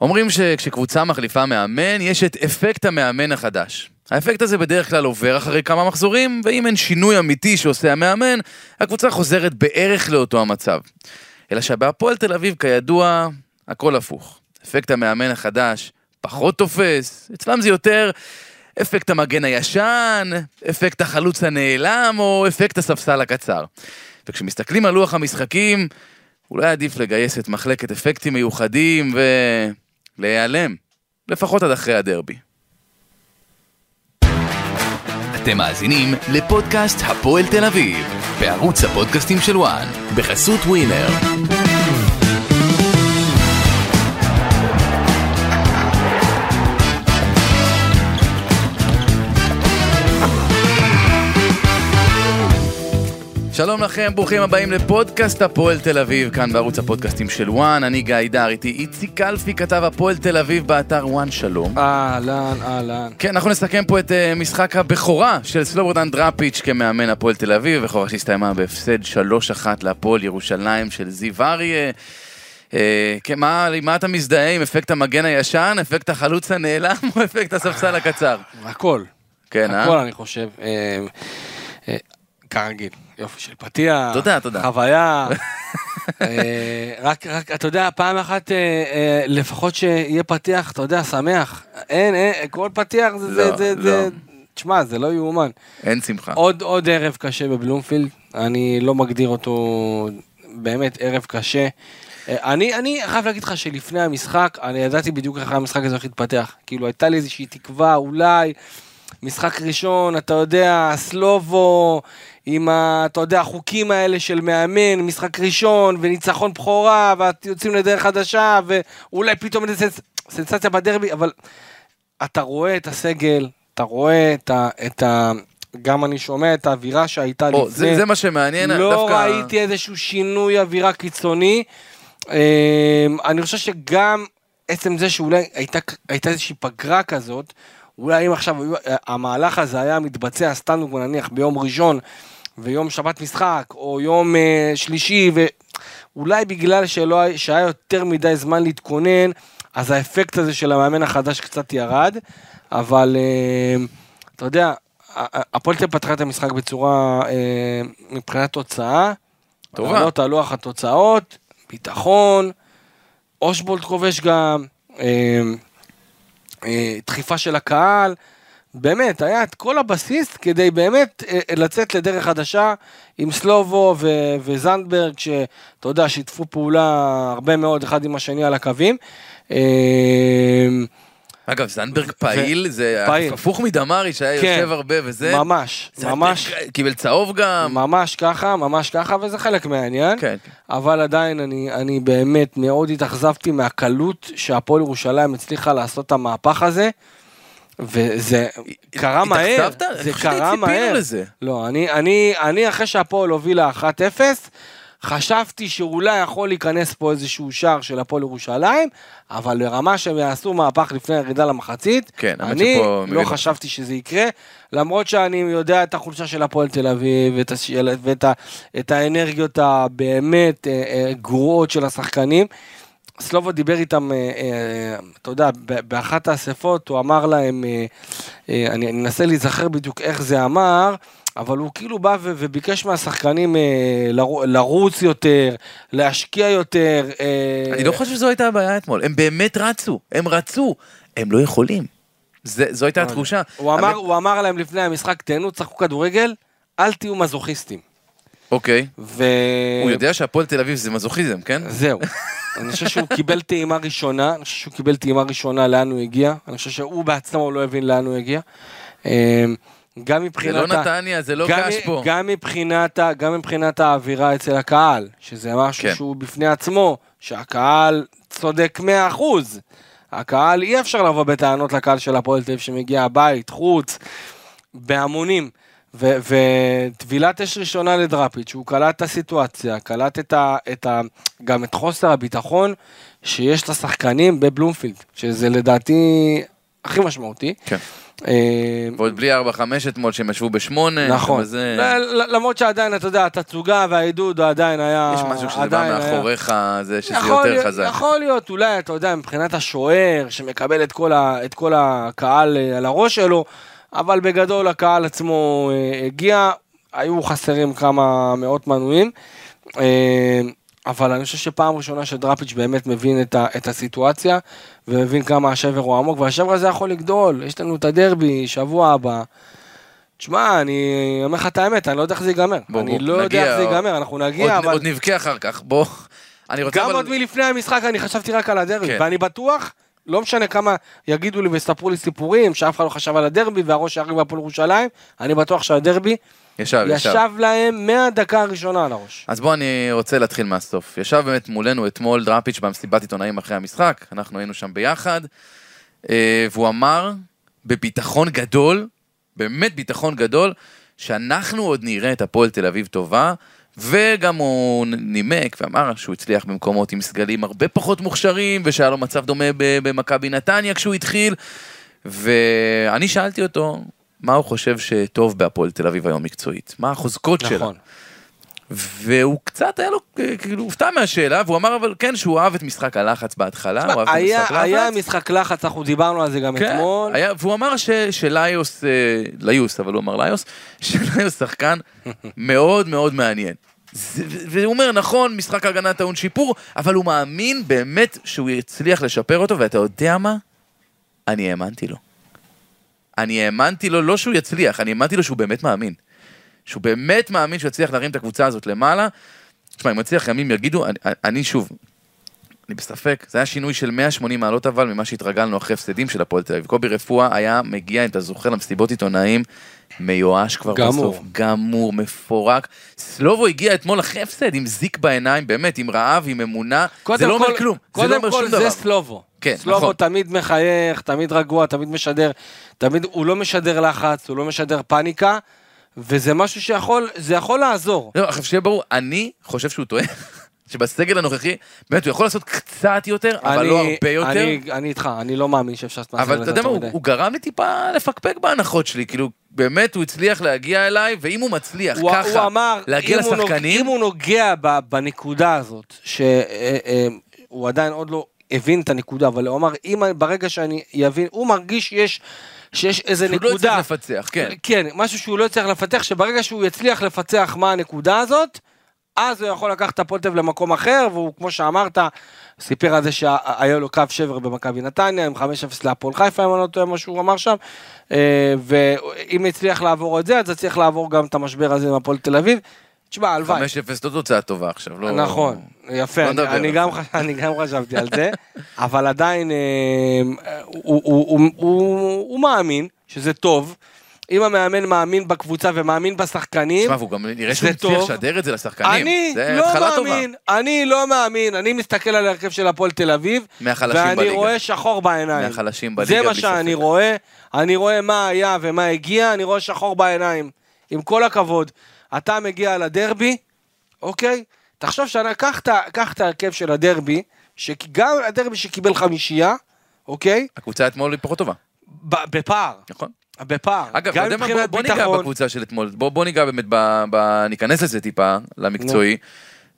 אומרים שכשקבוצה מחליפה מאמן, יש את אפקט המאמן החדש. האפקט הזה בדרך כלל עובר אחרי כמה מחזורים, ואם אין שינוי אמיתי שעושה המאמן, הקבוצה חוזרת בערך לאותו המצב. אלא שבהפועל תל אביב, כידוע, הכל הפוך. אפקט המאמן החדש פחות תופס, אצלם זה יותר אפקט המגן הישן, אפקט החלוץ הנעלם, או אפקט הספסל הקצר. וכשמסתכלים על לוח המשחקים, אולי עדיף לגייס את מחלקת אפקטים מיוחדים ולהיעלם, לפחות עד אחרי הדרבי. אתם מאזינים לפודקאסט הפועל תל אביב, בערוץ הפודקאסטים של וואן, בחסות ווינר. שלום לכם, ברוכים הבאים לפודקאסט הפועל תל אביב, כאן בערוץ הפודקאסטים של וואן, אני גיא דר, איתי איציק קלפי, כתב הפועל תל אביב באתר וואן, שלום. אהלן, אהלן. כן, אנחנו נסכם פה את אה, משחק הבכורה של סלובודן דראפיץ' כמאמן הפועל תל אביב, בכורה שהסתיימה בהפסד 3-1 להפועל ירושלים של זיו אריה. אה, כן, מה, מה אתה מזדהה עם אפקט המגן הישן, אפקט החלוץ הנעלם או אפקט הספסל הקצר? הכל. כן, אה? הכל אני חושב. אה, אה, כרגיל, יופי של פתיח. תודה, תודה. חוויה. אה, רק, רק, אתה יודע, פעם אחת אה, אה, לפחות שיהיה פתיח, אתה יודע, שמח. אין, אין, כל פתיח זה, לא, זה, לא. זה, תשמע, זה לא יאומן. אין שמחה. עוד, עוד ערב קשה בבלומפילד, אני לא מגדיר אותו באמת ערב קשה. אני, אני חייב להגיד לך שלפני המשחק, אני ידעתי בדיוק איך המשחק הזה הולך להתפתח. כאילו הייתה לי איזושהי תקווה, אולי, משחק ראשון, אתה יודע, סלובו, עם ה... אתה יודע, החוקים האלה של מאמן, משחק ראשון, וניצחון בכורה, ויוצאים לדרך חדשה, ואולי פתאום איזה סנס- סנסציה בדרבי, אבל אתה רואה את הסגל, אתה רואה את ה... את ה... גם אני שומע את האווירה שהייתה או, לפני. זה, זה מה שמעניין, לא דווקא... ראיתי איזשהו שינוי אווירה קיצוני. אמ, אני חושב שגם עצם זה שאולי הייתה, הייתה איזושהי פגרה כזאת, אולי אם עכשיו היו- המהלך הזה היה מתבצע סתם נניח ביום ראשון ויום שבת משחק, או יום אה, שלישי, ואולי בגלל שלא, היה- שהיה יותר מדי זמן להתכונן, אז האפקט הזה של המאמן החדש קצת ירד, אבל אה, אתה יודע, הפועל תל פתחה את המשחק בצורה, אה, מבחינת תוצאה, טובה. לעלות על לוח התוצאות, ביטחון, אושבולט כובש גם, אה, אה, דחיפה של הקהל, באמת, היה את כל הבסיס כדי באמת אה, לצאת לדרך חדשה עם סלובו ו- וזנדברג, שאתה יודע, שיתפו פעולה הרבה מאוד אחד עם השני על הקווים. אגב, זנדברג פעיל, זה פעיל. הפוך מדמרי שהיה כן. יושב הרבה וזה. ממש, ממש, קיבל צהוב גם. ממש ככה, ממש ככה, וזה חלק מהעניין. כן. אבל עדיין אני, אני באמת מאוד התאכזבתי מהקלות שהפועל ירושלים הצליחה לעשות את המהפך הזה. וזה קרה מהר, התאכזבת? זה קרה מהר. לזה. לא, אני, אני, אני אחרי שהפועל הובילה 1-0, חשבתי שאולי יכול להיכנס פה איזשהו שער של הפועל ירושלים, אבל ברמה שהם יעשו מהפך לפני הירידה למחצית, כן, אני מבין לא אותך. חשבתי שזה יקרה, למרות שאני יודע את החולשה של הפועל תל אביב ואת, הש... ואת ה... את האנרגיות הבאמת אה, אה, גרועות של השחקנים. סלובו דיבר איתם, אה, אתה יודע, באחת האספות הוא אמר להם, אני אנסה להיזכר בדיוק איך זה אמר, אבל הוא כאילו בא ו- וביקש מהשחקנים אה, לרו- לרוץ יותר, להשקיע יותר. אה, אני לא חושב שזו הייתה הבעיה אתמול, הם באמת רצו, הם רצו, הם לא יכולים. זה- זו הייתה התחושה. הוא אמר, אבל- הוא אמר להם לפני המשחק, תהנו, תשחקו כדורגל, אל תהיו מזוכיסטים. אוקיי. ו... הוא יודע שהפועל תל אביב זה מזוכיזם, כן? זהו. אני חושב שהוא קיבל טעימה ראשונה, אני חושב שהוא קיבל טעימה ראשונה לאן הוא הגיע, אני חושב שהוא בעצמו לא הבין לאן הוא הגיע. גם זה מבחינת... לא ה- נתניה, זה לא קש פה. גם מבחינת, גם מבחינת האווירה אצל הקהל, שזה משהו כן. שהוא בפני עצמו, שהקהל צודק 100%. הקהל, אי אפשר לבוא בטענות לקהל של הפועל תל אביב שמגיע הבית, חוץ, בהמונים. וטבילת אש ראשונה לדראפיץ', הוא קלט את הסיטואציה, קלט את ה, את ה, גם את חוסר הביטחון שיש לשחקנים בבלומפילד, שזה לדעתי הכי משמעותי. כן. אה, ועוד בלי 4-5 אתמול שהם ישבו בשמונה. נכון. וזה- למרות שעדיין, אתה יודע, התצוגה והעידוד עדיין היה... יש משהו שזה בא מאחוריך, זה שזה יותר חזק. יכול להיות, אולי, אתה יודע, מבחינת השוער, שמקבל את כל, ה, את כל הקהל אה, על הראש שלו, אבל בגדול הקהל עצמו אה, הגיע, היו חסרים כמה מאות מנויים. אבל אני חושב שפעם ראשונה שדראפיץ' באמת מבין את, ה, את הסיטואציה, ומבין כמה השבר הוא עמוק, והשבר הזה יכול לגדול, יש לנו את הדרבי שבוע הבא. תשמע, אני אומר לך את האמת, אני לא יודע איך זה ייגמר. בוא, אני בוא, לא יודע נגיע, איך זה ייגמר, אנחנו נגיע, עוד- אבל... עוד נבכה אחר כך, בוא. אני רוצה גם אבל... עוד מלפני המשחק אני חשבתי רק על הדרבי, כן. ואני בטוח, לא משנה כמה יגידו לי ויספרו לי סיפורים, שאף אחד לא חשב על הדרבי והראש הערים בהפועל ירושלים, אני בטוח שהדרבי ישב, ישב. ישב להם מהדקה הראשונה על הראש. אז בוא, אני רוצה להתחיל מהסוף. ישב באמת מולנו אתמול דראפיץ' במסיבת עיתונאים אחרי המשחק, אנחנו היינו שם ביחד, אה, והוא אמר בביטחון גדול, באמת ביטחון גדול, שאנחנו עוד נראה את הפועל תל אביב טובה, וגם הוא נימק ואמר שהוא הצליח במקומות עם סגלים הרבה פחות מוכשרים, ושהיה לו מצב דומה במכבי נתניה כשהוא התחיל, ואני שאלתי אותו, מה הוא חושב שטוב בהפועל תל אביב היום מקצועית? מה החוזקות שלה? נכון. והוא קצת היה לו, כאילו, הופתע מהשאלה, והוא אמר אבל כן שהוא אהב את משחק הלחץ בהתחלה, הוא אהב את היה, המשחק לחץ. היה משחק לחץ, אנחנו דיברנו על זה גם כן, אתמול. היה, והוא אמר ש, שליוס, אה, ליוס, אבל הוא אמר ליוס, שליוס שחקן מאוד מאוד מעניין. זה, והוא אומר, נכון, משחק ההגנה טעון שיפור, אבל הוא מאמין באמת שהוא יצליח לשפר אותו, ואתה יודע מה? אני האמנתי לו. אני האמנתי לו, לא שהוא יצליח, אני האמנתי לו שהוא באמת מאמין. שהוא באמת מאמין שהוא יצליח להרים את הקבוצה הזאת למעלה. תשמע, אם יצליח ימים יגידו, אני, אני שוב, אני בספק, זה היה שינוי של 180 מעלות אבל ממה שהתרגלנו אחרי הפסדים של הפועל תל אביב. קובי רפואה היה מגיע, אם אתה זוכר, למסיבות עיתונאים, מיואש כבר גמור. בסוף, גמור, מפורק. סלובו הגיע אתמול אחרי הפסד עם זיק בעיניים, באמת, עם רעב, עם אמונה, זה לא אומר כל- כלום, זה קודם לא אומר כל שום זה דבר. סלובו. כן, סלובו נכון. תמיד מחייך, תמיד רגוע, תמיד משדר, תמיד, הוא לא משדר לחץ, הוא לא משדר פאניקה, וזה משהו שיכול, זה יכול לעזור. לא, עכשיו שיהיה ברור, אני חושב שהוא טועה, שבסגל הנוכחי, באמת, הוא יכול לעשות קצת יותר, אבל אני- לא הרבה יותר. אני, אני איתך, אני לא מאמין שאפשר לעשות אבל אתה יודע מה, יותר הוא, מדי. הוא גרם לי טיפה לפקפק בהנחות שלי, כאילו, באמת הוא הצליח להגיע אליי, ואם הוא מצליח הוא, ככה, הוא אמר, להגיע אם הוא, נוג, לשחקנים, אם הוא נוגע ב, בנקודה הזאת, שהוא עדיין עוד לא הבין את הנקודה, אבל הוא אמר, אם ברגע שאני אבין, הוא מרגיש שיש, שיש איזה שהוא לא נקודה. הצליח לפצח, כן. כן, משהו שהוא לא הצליח לפתח, שברגע שהוא יצליח לפצח מה הנקודה הזאת, אז הוא יכול לקחת את אביב למקום אחר, והוא, כמו שאמרת, סיפר על זה שהיה לו קו שבר במכבי נתניה, עם 5-0 להפועל חיפה, אם אני לא טועה מה שהוא אמר שם, אה, ואם יצליח לעבור את זה, אז יצליח לעבור גם את המשבר הזה עם הפועל תל אביב. תשמע, הלוואי. 5-0 לא תוצאה טובה עכשיו, לא... נכון, יפה, לא אני, אני, גם, אני גם חשבתי על זה, אבל עדיין אה, הוא, הוא, הוא, הוא, הוא מאמין שזה טוב. אם המאמן מאמין בקבוצה ומאמין בשחקנים, תשמע, והוא גם נראה שהוא הצליח. לשדר את זה לשחקנים. אני זה לא התחלה טובה. מאמין, אני לא מאמין, אני מסתכל על ההרכב של הפועל תל אביב, מהחלשים ואני בליגה. רואה שחור בעיניים. מהחלשים בליגה, זה מה שאני ספק. רואה, אני רואה מה היה ומה הגיע, אני רואה שחור בעיניים. עם כל הכבוד, אתה מגיע לדרבי, אוקיי? תחשוב שאני, קח את ההרכב של הדרבי, שגם הדרבי שקיבל חמישייה, אוקיי? הקבוצה אתמול היא פחות טובה, בפער, נכון? בפער. אגב, אתה גם יודע מה, בוא- מבחינת בוא ניגע ביטחון. בקבוצה של אתמול, בוא בוא ניגע באמת, ב- ב- ניכנס לזה טיפה, למקצועי.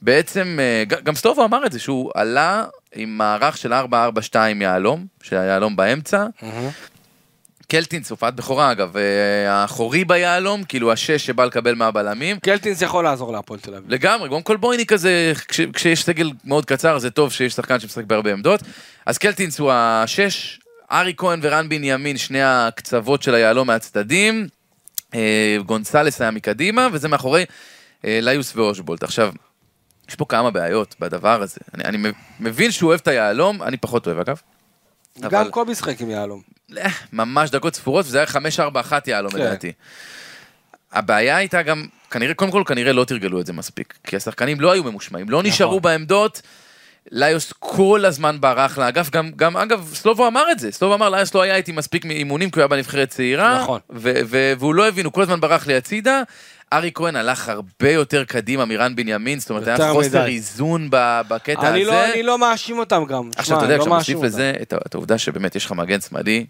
בעצם, אה, גם סטובו אמר את זה, שהוא עלה עם מערך של 4-4-2 יהלום, שהיהלום באמצע. קלטינס, הופעת בכורה אגב, אה, האחורי ביהלום, כאילו השש שבא לקבל מהבלמים. קלטינס יכול לעזור להפועל תל אביב. לגמרי, גם קולבויני כזה, כש, כשיש סגל מאוד קצר, זה טוב שיש שחקן שמשחק בהרבה עמדות. אז קלטינס הוא השש, ארי כהן ורן בנימין, שני הקצוות של היהלום מהצדדים. אה, גונסלס היה מקדימה, וזה מאחורי אה, ליוס ואושבולט. עכשיו, יש פה כמה בעיות בדבר הזה. אני, אני מבין שהוא אוהב את היהלום, אני פחות אוהב אגב. גם אבל- קובי שחק עם יהלום. אה, ממש דקות ספורות, וזה היה 5-4-1 יהלום כן. לדעתי. הבעיה הייתה גם, כנראה, קודם כל כנראה לא תרגלו את זה מספיק, כי השחקנים לא היו ממושמעים, לא נשארו נכון. בעמדות, ליוס כל הזמן ברח לאגף, גם, גם אגב, סלובו אמר את זה, סלובו אמר, ליוס לא היה איתי מספיק אימונים, כי הוא היה בנבחרת צעירה, נכון. ו- ו- והוא לא הבין, הוא כל הזמן ברח לי הצידה. ארי כהן הלך הרבה יותר קדימה מרן בנימין, זאת אומרת, היה חוסר מדי. איזון בקטע אני הזה. לא, אני לא מאשים אותם גם. עכשיו, אתה יודע, לא כשאתה מוסיף. לזה את העובדה שבאמת יש לך מגן שמאלי,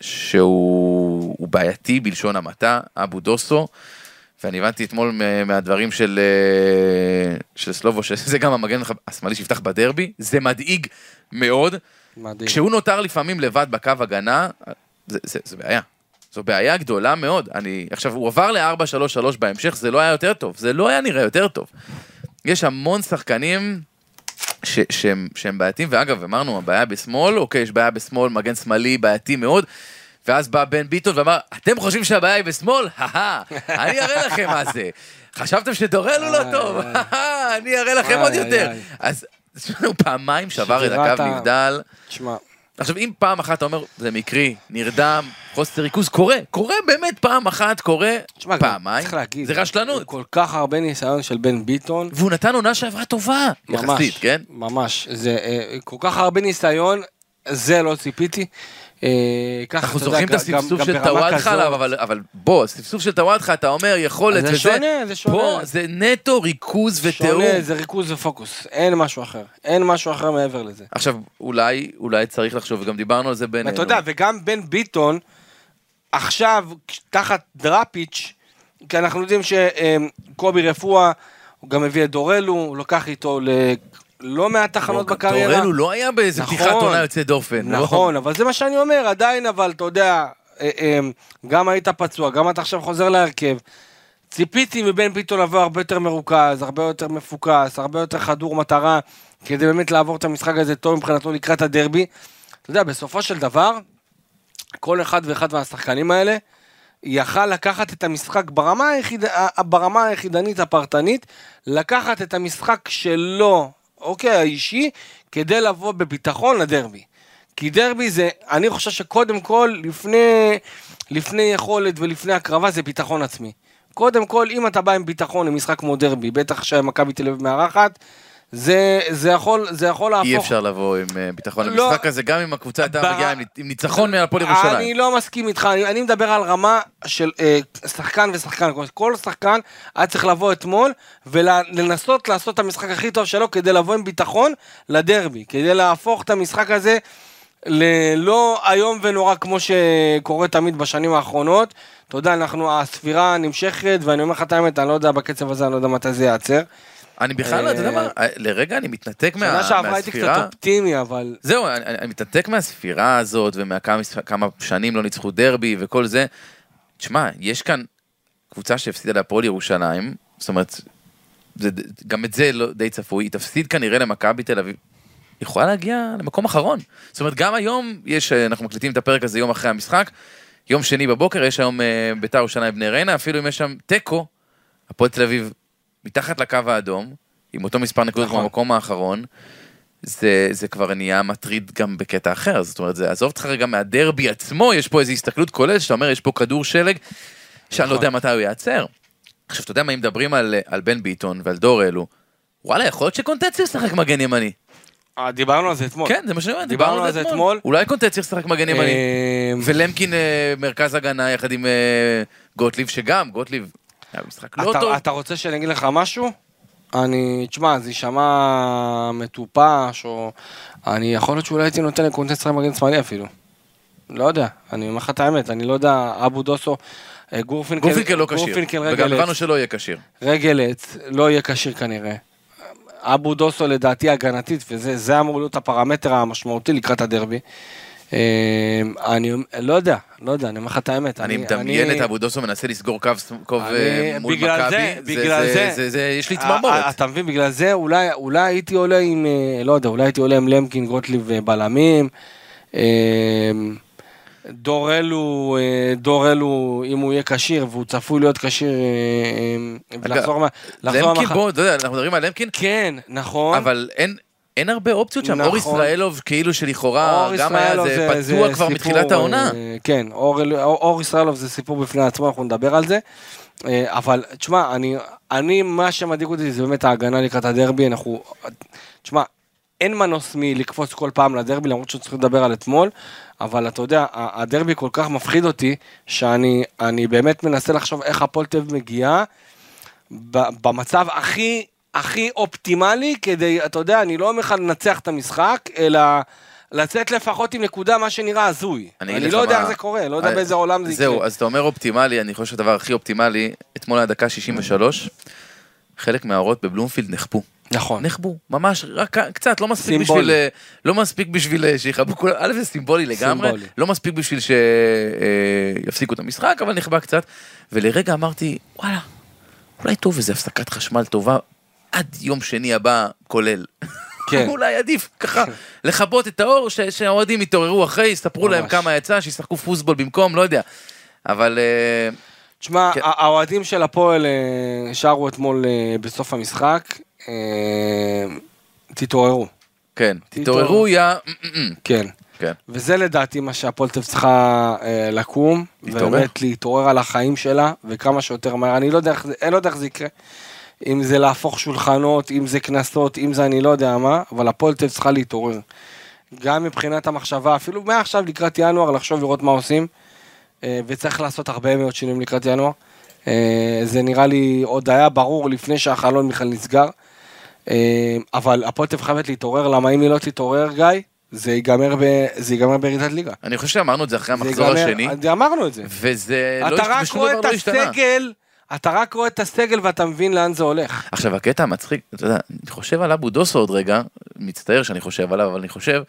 שהוא הוא בעייתי בלשון המעטה, אבו דוסו, ואני הבנתי אתמול מהדברים של, אה, של סלובו, שזה גם המגן השמאלי שיפתח בדרבי, זה מדאיג מאוד. מדהים. כשהוא נותר לפעמים לבד בקו הגנה, זה, זה, זה בעיה. זו בעיה גדולה מאוד. אני, עכשיו, הוא עבר ל-4-3-3 בהמשך, זה לא היה יותר טוב, זה לא היה נראה יותר טוב. יש המון שחקנים ש, שהם, שהם בעייתיים, ואגב, אמרנו, הבעיה בשמאל, אוקיי, יש בעיה בשמאל, מגן שמאלי, בעייתי מאוד. ואז בא בן ביטון ואמר, אתם חושבים שהבעיה היא בשמאל? הא אני אראה לכם מה זה. חשבתם שדורל הוא לא טוב? הא אני אראה לכם עוד יותר. אז הוא פעמיים שבר את הקו נבדל. תשמע, עכשיו, אם פעם אחת אתה אומר, זה מקרי, נרדם, חוסר ריכוז, קורה, קורה באמת פעם אחת, קורה תשמע, פעמיים, צריך להגיד, זה רשלנות. כל כך הרבה ניסיון של בן ביטון, והוא נתן עונה שעברה טובה, ממש, יחסית, כן? ממש, זה אה, כל כך הרבה ניסיון, זה לא ציפיתי. אה, ככה, אנחנו זוכרים את הספסוף של טוואטחה. עליו, אבל, בוא, ספסוף של טוואטחה, אתה אומר יכולת זה וזה, שונה, זה שונה. פה זה נטו ריכוז ותיאום. שונה, זה ריכוז ופוקוס, אין משהו אחר, אין משהו אחר מעבר לזה. עכשיו, אולי, אולי צריך לחשוב, וגם דיברנו על זה בינינו. אתה יודע, וגם בן ביטון, עכשיו, תחת דראפיץ', כי אנחנו יודעים שקובי רפואה, הוא גם הביא את דורלו, הוא לקח איתו ללא מעט תחנות בקריירה. דורלו לא היה באיזה נכון. פתיחת עונה יוצאת דופן. לא? נכון, אבל זה מה שאני אומר, עדיין, אבל אתה יודע, אה, אה, גם היית פצוע, גם אתה עכשיו חוזר להרכב. ציפיתי מבן ביטון לבוא הרבה יותר מרוכז, הרבה יותר מפוקס, הרבה יותר חדור מטרה, כדי באמת לעבור את המשחק הזה טוב מבחינתו לקראת הדרבי. אתה יודע, בסופו של דבר, כל אחד ואחד מהשחקנים האלה יכל לקחת את המשחק ברמה, היחיד, ברמה היחידנית הפרטנית, לקחת את המשחק שלו, אוקיי, האישי, כדי לבוא בביטחון לדרבי. כי דרבי זה, אני חושב שקודם כל, לפני, לפני יכולת ולפני הקרבה, זה ביטחון עצמי. קודם כל, אם אתה בא עם ביטחון למשחק כמו דרבי, בטח שמכבי תל אביב מארחת, זה, זה, יכול, זה יכול להפוך... אי אפשר לבוא עם אה, ביטחון לא. למשחק הזה, גם אם הקבוצה הייתה בר- מגיעה עם עם ניצחון מהפועל ירושלים. אני לא מסכים איתך, אני, אני מדבר על רמה של אה, שחקן ושחקן. כל שחקן היה צריך לבוא אתמול ולנסות לעשות את המשחק הכי טוב שלו כדי לבוא עם ביטחון לדרבי, כדי להפוך את המשחק הזה ללא איום ונורא כמו שקורה תמיד בשנים האחרונות. אתה יודע, אנחנו, הספירה נמשכת, ואני אומר לך את האמת, אני לא יודע בקצב הזה, אני לא יודע מתי זה ייעצר. אני בכלל, אתה יודע מה, אה, לרגע אני מתנתק מה- שנה שעברה הייתי קצת מהספירה. אופטימי, אבל... זהו, אני, מתנתק מהספירה הזאת ומהכמה משחק- כמה שנים לא ניצחו דרבי וכל זה. תשמע, יש כאן קבוצה שהפסידה להפועל ירושלים, זאת אומרת, זה, גם את זה לא די צפוי, היא תפסיד כנראה למכבי תל אביב. יכולה להגיע למקום אחרון. זאת אומרת, גם היום יש, אה, אנחנו מקליטים את הפרק הזה יום אחרי המשחק, יום שני בבוקר, יש היום אה, ביתר ירושלים בני ריינה, אפילו אם יש שם תיקו, הפועל תל אביב מתחת לקו האדום, עם אותו מספר נקודות נכון. כמו המקום האחרון, זה, זה כבר נהיה מטריד גם בקטע אחר, זאת אומרת, זה עזוב אותך רגע מהדרבי עצמו, יש פה איזו הסתכלות כוללת, שאתה אומר, יש פה כדור שלג, שאני לא נכון. יודע מתי הוא ייעצר. עכשיו, אתה יודע מה, אם מדברים על, על בן ביטון ועל דור אלו, וואלה, יכול להיות שקונטציה ישחק מגן ימני. אה, דיברנו על זה אתמול. כן, זה מה שאני אומר, דיברנו על זה אתמול. אולי קונטציה ישחק מגן ימני. אה, ולמקין אה, מרכז הגנה יחד עם אה, גוטליב, שגם, גוטליב היה במשחק לא טוב. אתה רוצה שאני אגיד לך משהו? אני, תשמע, זה יישמע מטופש, או... אני, יכול להיות שאולי הייתי נותן לקונטסט מגן שמאלי אפילו. לא יודע, אני אומר לך את האמת, אני לא יודע, אבו דוסו, אה, גורפינקל, גורפינקל לא כשיר, גורפינקל וגם הבנו שלא יהיה כשיר. רגל עץ, לא יהיה כשיר כנראה. אבו דוסו לדעתי הגנתית, וזה זה אמור להיות הפרמטר המשמעותי לקראת הדרבי. אה, אני לא יודע, לא יודע, אני אומר לך את האמת. אני מדמיין את אבו דוסו מנסה לסגור קו אה, מול מכבי, יש לי אה, צמרמורת. אתה מבין, בגלל זה אולי, הייתי עולה עם, אה, לא יודע, אולי הייתי עולה עם למקין, גוטליב ובלמים. אה, דור אלו, אה, דור אלו, אם הוא יהיה כשיר, והוא צפוי להיות כשיר, אה, אה, ולחזור מה... למקין, בוא, אתה יודע, אנחנו מדברים על למקין, כן, נכון. אבל אין... אין הרבה אופציות שם, אור נכון. ישראלוב כאילו שלכאורה אור גם היה זה פצוע זה כבר סיפור, מתחילת העונה. אה, כן, אור, אור, אור ישראלוב זה סיפור בפני עצמו, אנחנו נדבר על זה. אה, אבל תשמע, אני, אני, מה שמדאיג אותי זה באמת ההגנה לקראת הדרבי, אנחנו, תשמע, אין מנוס מלקפוץ כל פעם לדרבי, למרות שצריך לדבר על אתמול, אבל אתה יודע, הדרבי כל כך מפחיד אותי, שאני אני באמת מנסה לחשוב איך הפועל תל אביב מגיעה במצב הכי, הכי אופטימלי, כדי, אתה יודע, אני לא אומר לך לנצח את המשחק, אלא לצאת לפחות עם נקודה, מה שנראה הזוי. אני אני לא יודע מה- איך זה קורה, לא יודע אה, באיזה עולם זה יקרה. זהו, אז אתה אומר אופטימלי, אני חושב שהדבר הכי אופטימלי, אתמול היה דקה 63, חלק מהאורות בבלומפילד נחפו. נכון. נחבו, ממש, רק קצת, לא מספיק סימבולי. בשביל, אה, לא מספיק בשביל אה, שיכבו כולם, א' זה סימבולי לגמרי, סימבולי. לא מספיק בשביל שיפסיקו את המשחק, אבל נכבה קצת, ולרגע אמרתי, וואלה, אולי טוב איזה הפסקת חשמל טובה, עד יום שני הבא כולל. כן. אולי עדיף ככה לכבות את האור, ש- שהאוהדים יתעוררו אחרי, יספרו להם. כמה יצא, שישחקו פוסבול במקום, לא יודע. אבל אה, תשמע, כן. האוהדים של הפועל אה, שרו אתמול אה, בסוף המשחק, תתעוררו. כן, תתעוררו. יא... כן. כן. וזה לדעתי מה שהפועל תל צריכה אה, לקום, להתעורר? באמת להתעורר על החיים שלה, וכמה שיותר מהר, אני לא יודע אני לא יודע איך זה יקרה. אם זה להפוך שולחנות, אם זה קנסות, אם זה אני לא יודע מה, אבל הפועל תל צריכה להתעורר. גם מבחינת המחשבה, אפילו מעכשיו לקראת ינואר, לחשוב לראות מה עושים, אה, וצריך לעשות הרבה מאוד שינויים לקראת ינואר. אה, זה נראה לי עוד היה ברור לפני שהחלון בכלל נסגר. אה, אבל הפועל תל חייבת להתעורר, למה אם היא לא תתעורר, גיא, זה ייגמר, ב, זה ייגמר בירידת ליגה. אני חושב שאמרנו את זה אחרי המחזור ייגמר- השני, אמרנו את זה. וזה לא אתה השת- רק רואה את לא השתנה. הסגל, אתה רק רואה את הסגל ואתה מבין לאן זה הולך. עכשיו הקטע המצחיק, אתה יודע, אני חושב על אבו דוסו עוד רגע, מצטער שאני חושב עליו, אבל אני חושב,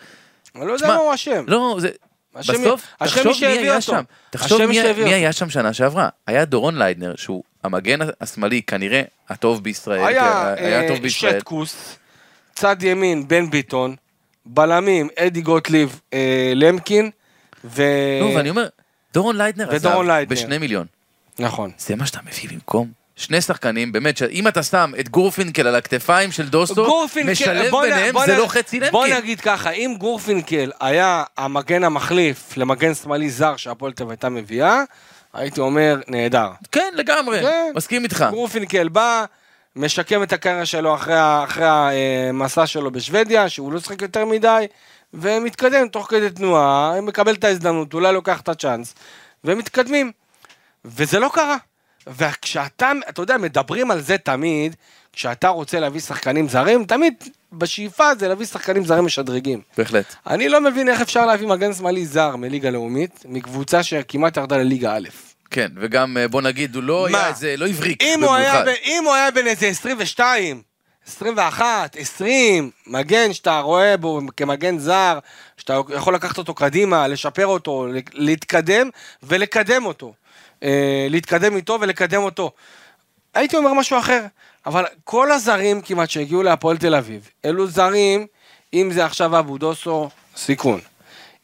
אני לא יודע מה הוא אשם. לא, זה, אשם בסוף, אשם תחשוב מי היה אותו. שם, תחשוב מי מי- מי. היה שם שנה שעברה, היה דורון ליידנר, שהוא המגן השמאלי כנראה הטוב בישראל, היה כן, היה אה, טוב בישראל, שטקוס, צד ימין בן ביטון, בלמים אדי גוטליב, אה, למקין, ו... נו, ואני אומר, דורון ליידנר עזב. בשני מיליון, נכון. זה מה שאתה מביא במקום? שני שחקנים, באמת, שאם אתה שם את גורפינקל על הכתפיים של דוסו, גורפינקל, משלב בוא ביניהם, בוא זה נ- לא חצי בוא למקין. נגיד ככה, אם גורפינקל היה המגן המחליף למגן שמאלי זר שהפועל תל אביב הייתה מביאה, הייתי אומר, נהדר. כן, לגמרי, כן. מסכים איתך. גורפינקל בא, משקם את הקריירה שלו אחרי, אחרי המסע שלו בשוודיה, שהוא לא שיחק יותר מדי, ומתקדם תוך כדי תנועה, מקבל את ההזדמנות, אולי לוקח את הצ'אנס, ומתקדמים. וזה לא קרה. וכשאתה, אתה יודע, מדברים על זה תמיד, כשאתה רוצה להביא שחקנים זרים, תמיד בשאיפה זה להביא שחקנים זרים משדרגים. בהחלט. אני לא מבין איך אפשר להביא מגן שמאלי זר מליגה לאומית, מקבוצה שכמעט ירדה לליגה א'. כן, וגם אה, בוא נגיד, הוא לא מה? היה איזה, לא הבריק אם הוא, היה, אם הוא היה בן איזה 22, 21, 20, מגן שאתה רואה בו כמגן זר, שאתה יכול לקחת אותו קדימה, לשפר אותו, להתקדם ולקדם אותו. אה, להתקדם איתו ולקדם אותו. הייתי אומר משהו אחר, אבל כל הזרים כמעט שהגיעו להפועל תל אביב, אלו זרים, אם זה עכשיו אבו דוסו, סיכון.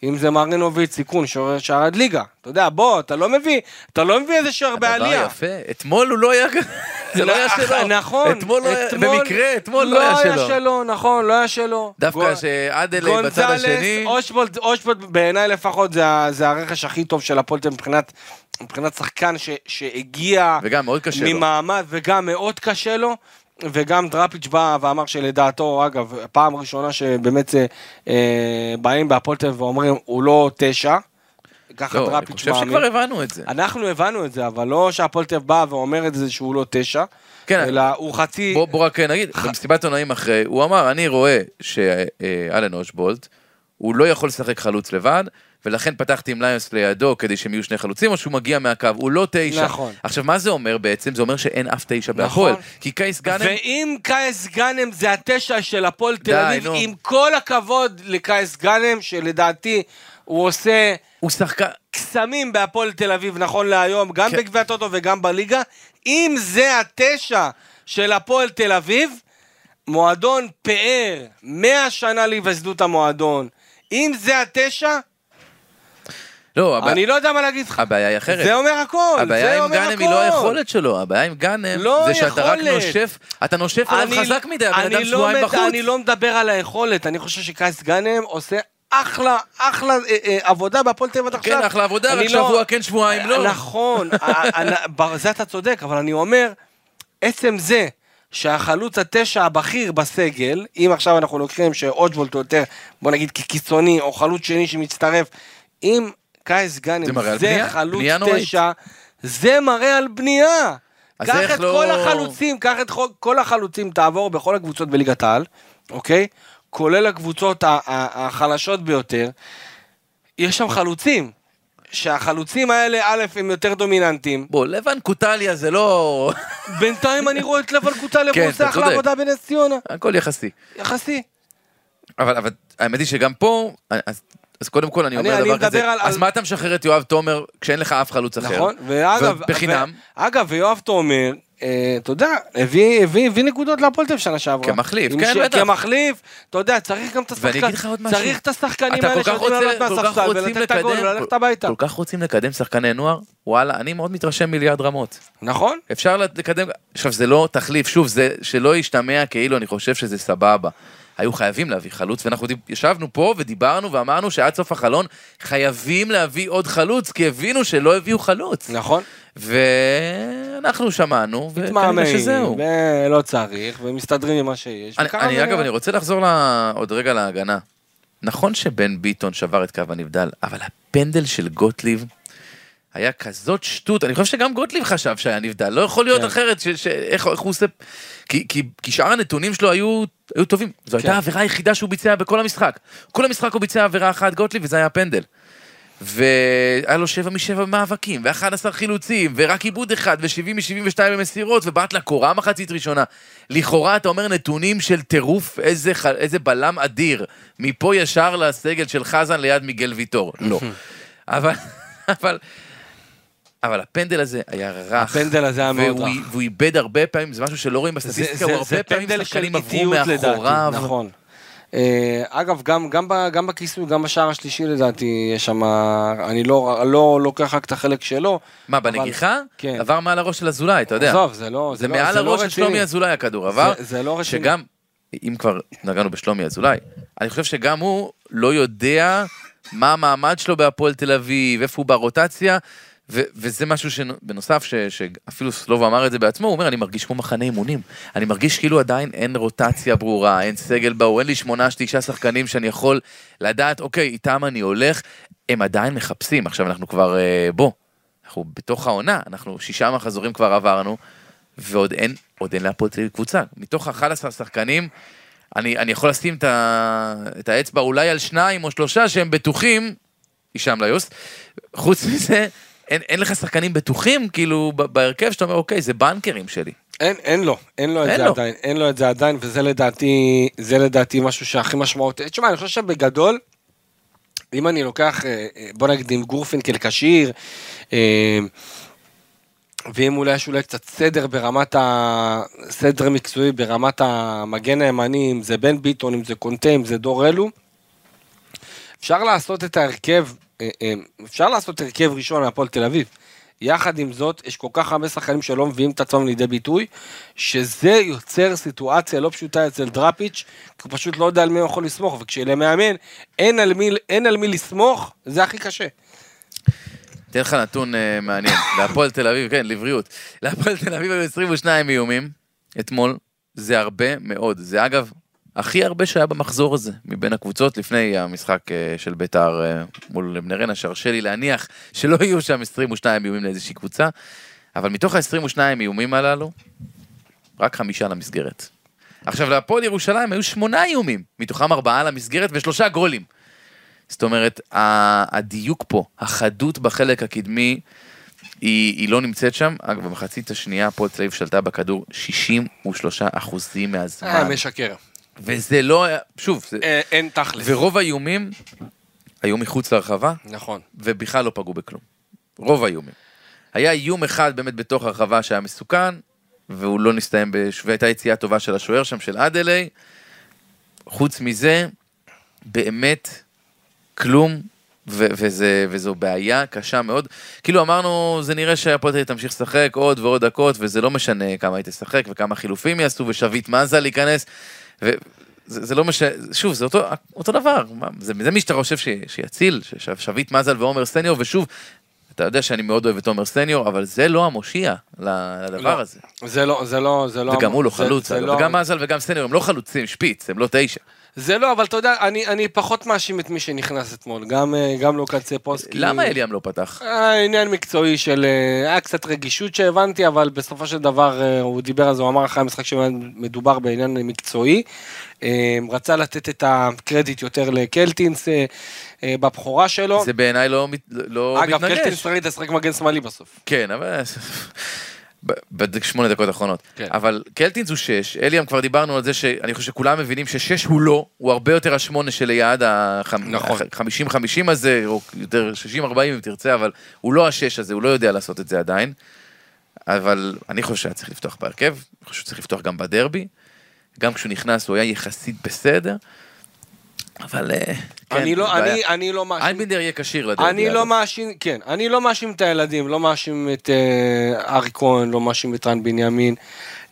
אם זה מרינוביץ', סיכון, שוער שערד ליגה. אתה יודע, בוא, אתה לא מביא, אתה לא מביא איזה שוער בעלייה. הדבר יפה, אתמול הוא לא היה, זה לא היה שלו. נכון. אתמול לא היה, במקרה, אתמול לא היה לא היה שלו. שלו, נכון, לא היה שלו. דווקא שעדלי בצד השני, גונזלס, אושבולט, בעיניי לפחות זה, הרכש הכי טוב של הפועל מבחינת, מבחינת שחקן ש, שהגיע וגם מאוד קשה לו. ממעמד וגם מאוד קשה לו. וגם דראפיץ' בא ואמר שלדעתו, אגב, פעם ראשונה שבאמת זה, אה, באים בהפועל תל אביב ואומרים, הוא לא תשע. ככה לא, אני דראפיץ' חושב מאמין. שכבר הבנו את זה. אנחנו הבנו את זה, אבל לא שהפועל תל אביב בא ואומר את זה שהוא לא תשע, כן, אלא הוא חצי... בוא, בוא רק נגיד, במסיבת עונאים אחרי, הוא אמר, אני רואה שאלן אושבולט, הוא לא יכול לשחק חלוץ לבד, ולכן פתחתי עם ליונס לידו כדי שהם יהיו שני חלוצים, או שהוא מגיע מהקו, הוא לא תשע. נכון. עכשיו, מה זה אומר בעצם? זה אומר שאין אף תשע בהפועל. נכון. כי קייס גאנם, ואם קייס גאנם זה התשע של הפועל תל אביב, נו. עם כל הכבוד לקייס גאנם, שלדעתי הוא עושה הוא שחקן... קסמים בהפועל תל אביב נכון להיום, גם כן. בגביע הטוטו וגם בליגה, אם זה התשע של הפועל תל אביב, מועדון פאר, מאה שנה להיווסדות המועדון, אם זה התשע, לא, הבע- אני לא יודע מה להגיד לך. הבעיה היא אחרת. זה אומר הכל, הבעיה זה עם אומר גאנם היא לא. היכולת שלו, הבעיה עם גאנם לא זה שאתה רק יכולת. נושף, אתה נושף עליו אני- חזק מדי, הבן אדם לא שבועיים מת- בחוץ. אני לא מדבר על היכולת, אני חושב שקייס גאנם עושה אחלה, אחלה אה, אה, עבודה בהפועל תל אביב עד עכשיו. כן, אחלה עבודה, רק לא- שבוע כן, שבועיים לא. נכון, אה, אה, בזה אתה צודק, אבל אני אומר, עצם זה שהחלוץ התשע הבכיר בסגל, אם עכשיו אנחנו לוקחים שאוג'וולט יותר, בוא נגיד כקיצוני, או חלוץ שני שמצטרף, אם קייס גאנם זה מראה על זה חלוץ בנייה. תשע, זה מראה על בנייה. קח את לא- כל החלוצים, קח את כל- החלוצים, תעבור בכל הקבוצות בליגת העל, אוקיי? כולל הקבוצות החלשות ביותר, יש שם חלוצים. שהחלוצים האלה, א', הם יותר דומיננטיים. בוא, לבן קוטליה זה לא... בינתיים אני רואה את לבן קוטליה, כן, עושה אחלה. עבודה בנס ציונה. הכל יחסי. יחסי. אבל, אבל האמת היא שגם פה, אז, קודם כל אני אני- אומר אני דבר מדבר כזה, על- אז על- מה אתה משחרר את יואב תומר כשאין לך אף חלוץ אחר? נכון, ואגב, בחינם, ו- אגב, ויואב תומר, אה, אתה יודע, הביא, הביא, הביא נקודות להפועל תל שנה שעברה. כמחליף, כן, ש- בטח. כמחליף, אתה יודע, צריך גם את ואני השחקן, אגיד לך עוד משהו. צריך את השחקנים האלה שיודעים לעלות מהספסל ולתת את הגול וללכת הביתה. כל כך רוצים לקדם שחקני נוער, וואלה, אני מאוד מתרשם מליעד רמות. נכון? אפשר לקדם, עכשיו זה לא תחליף, שוב, זה שלא ישתמע כאילו אני חושב שזה סבבה. היו חייבים להביא חלוץ, ואנחנו ישבנו פה ודיברנו ואמרנו שעד סוף החלון חייבים להביא עוד חלוץ, כי הבינו שלא הביאו חלוץ. נכון. ואנחנו שמענו, וכנראה שזהו. ולא צריך, ומסתדרים עם מה שיש. אני, אני אגב. אני רוצה לחזור ל... עוד רגע להגנה. נכון שבן ביטון שבר את קו הנבדל, אבל הפנדל של גוטליב היה כזאת שטות, אני חושב שגם גוטליב חשב שהיה נבדל, לא יכול להיות כן. אחרת, ש, ש, איך, איך הוא עושה... כי, כי, כי שאר הנתונים שלו היו, היו טובים, זו הייתה כן. העבירה היחידה שהוא ביצע בכל המשחק. כל המשחק הוא ביצע עבירה אחת גוטליב וזה היה פנדל. והיה לו שבע משבע מאבקים, ו-11 חילוצים, ורק עיבוד אחד, ו-70 מ-72 במסירות, ובעט לקורה מחצית ראשונה. לכאורה אתה אומר נתונים של טירוף, איזה. איזה בלם אדיר. מפה ישר לסגל של חזן ליד מיגל ויטור. לא. אבל, אבל, אבל הפנדל הזה היה רך. הפנדל הזה היה מאוד רך. והוא איבד הרבה פעמים, זה משהו שלא רואים זה- בסטטיסטיקה, זה- הוא הרבה זה פעמים שחקנים עברו מאחוריו. נכון. אה, אגב, גם, גם, גם בכיסוי, גם בשער השלישי לדעתי, יש שם, אני לא, לא לוקח רק את החלק שלו. מה, אבל- בנגיחה? כן. עבר מעל הראש של אזולאי, אתה יודע. עזוב, זה לא, זה לא- מעל זה לא הראש של. שלומי אזולאי הכדור עבר, זה, זה לא רציני. שגם, אם כבר נגענו בשלומי אזולאי, אני חושב שגם הוא לא יודע מה המעמד שלו בהפועל תל אביב, איפה הוא ברוטציה, ו- וזה משהו שבנוסף, ש- שאפילו סלוב אמר את זה בעצמו, הוא אומר, אני מרגיש כמו מחנה אימונים. אני מרגיש כאילו עדיין אין רוטציה ברורה, אין סגל ברור, אין לי שמונה, תשעה שחקנים שאני יכול לדעת, אוקיי, איתם אני הולך, הם עדיין מחפשים. עכשיו אנחנו כבר, אה, בוא, אנחנו בתוך העונה, אנחנו שישה מחזורים כבר עברנו, ועוד אין, עוד אין להפועל תל קבוצה. מתוך ה-11 שחקנים, אני, אני יכול לשים את, ה, את האצבע אולי על שניים או שלושה שהם בטוחים, הישאם ליוס, חוץ מזה, אין, אין לך שחקנים בטוחים, כאילו, בהרכב שאתה אומר, אוקיי, זה בנקרים שלי. אין, אין לו, אין לו את אין זה לו. עדיין, אין לו את זה עדיין, וזה לדעתי, זה לדעתי משהו שהכי משמעותי. תשמע, אני חושב שבגדול, אם אני לוקח, אה, אה, בוא נגיד עם גורפינקל כשיר, אה, ואם אולי יש אולי קצת סדר ברמת ה... סדר מקצועי ברמת המגן הימני, אם זה בן ביטון, אם זה קונטה, אם זה דור אלו, אפשר לעשות את ההרכב, אפשר לעשות הרכב ראשון מהפועל תל אביב. יחד עם זאת, יש כל כך הרבה שחקנים שלא מביאים את עצמם לידי ביטוי, שזה יוצר סיטואציה לא פשוטה אצל דראפיץ', כי הוא פשוט לא יודע על מי הוא יכול לסמוך, וכשלמאמן אין על מי, אין על מי לסמוך, זה הכי קשה. אתן לך נתון uh, מעניין, להפועל תל אביב, כן, לבריאות. להפועל תל אביב היו 22 איומים אתמול, זה הרבה מאוד. זה אגב, הכי הרבה שהיה במחזור הזה, מבין הקבוצות לפני המשחק uh, של ביתר uh, מול בני ריינה, שהרשה לי להניח שלא יהיו שם 22 איומים לאיזושהי קבוצה, אבל מתוך ה-22 איומים הללו, רק חמישה למסגרת. עכשיו, להפועל ירושלים היו שמונה איומים, מתוכם ארבעה למסגרת ושלושה גולים. זאת אומרת, הדיוק פה, החדות בחלק הקדמי, היא, היא לא נמצאת שם. אגב, במחצית השנייה הפועל תל אביב שלטה בכדור 63 אחוזים אה, מהזמן. משקר. וזה לא היה, שוב, זה, אה, אין תכלס. ורוב האיומים היו מחוץ לרחבה, נכון. ובכלל לא פגעו בכלום. רוב האיומים. היה איום אחד באמת בתוך הרחבה שהיה מסוכן, והוא לא נסתיים בש... והייתה יציאה טובה של השוער שם, של אדלי. חוץ מזה, באמת, כלום, ו- וזה, וזו בעיה קשה מאוד. כאילו אמרנו, זה נראה שהפועל תמשיך לשחק עוד ועוד דקות, וזה לא משנה כמה היא תשחק וכמה חילופים יעשו, ושביט מזל ייכנס. וזה זה לא משנה, שוב, זה אותו, אותו דבר, מה, זה, זה מי שאתה חושב ש, שיציל, ששביט מזל ועומר סניור, ושוב, אתה יודע שאני מאוד אוהב את עומר סניור, אבל זה לא המושיע לדבר לא. הזה. זה לא, זה לא, זה לא... וגם הוא לא זה- חלוץ, זה אגב, לא- וגם מזל וגם סניור הם לא חלוצים, שפיץ, הם לא תשע. זה לא, אבל אתה יודע, אני, אני פחות מאשים את מי שנכנס אתמול, גם, אה, גם לוקה צפוסקי. למה אליאם לא פתח? העניין מקצועי של, אה, היה קצת רגישות שהבנתי, אבל בסופו של דבר אה, הוא דיבר על זה, הוא אמר אחרי המשחק שמדובר בעניין מקצועי. אה, רצה לתת את הקרדיט יותר לקלטינס אה, אה, בבכורה שלו. זה בעיניי לא לא אגב, מתנגש. קלטינס צריך לשחק מגן שמאלי בסוף. כן, אבל... בשמונה דקות האחרונות. כן. אבל קלטינס הוא שש, אליאם כבר דיברנו על זה שאני חושב שכולם מבינים ששש הוא לא, הוא הרבה יותר השמונה שליד נכון. ה-50-50 הזה, או יותר 60-40 אם תרצה, אבל הוא לא השש הזה, הוא לא יודע לעשות את זה עדיין. אבל אני חושב שהיה צריך לפתוח בהרכב, אני חושב שצריך לפתוח גם בדרבי. גם כשהוא נכנס הוא היה יחסית בסדר. אבל... אה, כן, אני לא, בעיה. אני, אני לא מאשים. איינבינדר יהיה כשיר לדרבי. אני לא. מאשים, כן, אני לא מאשים את הילדים, לא מאשים את אה, ארי כהן, לא מאשים את רן בנימין,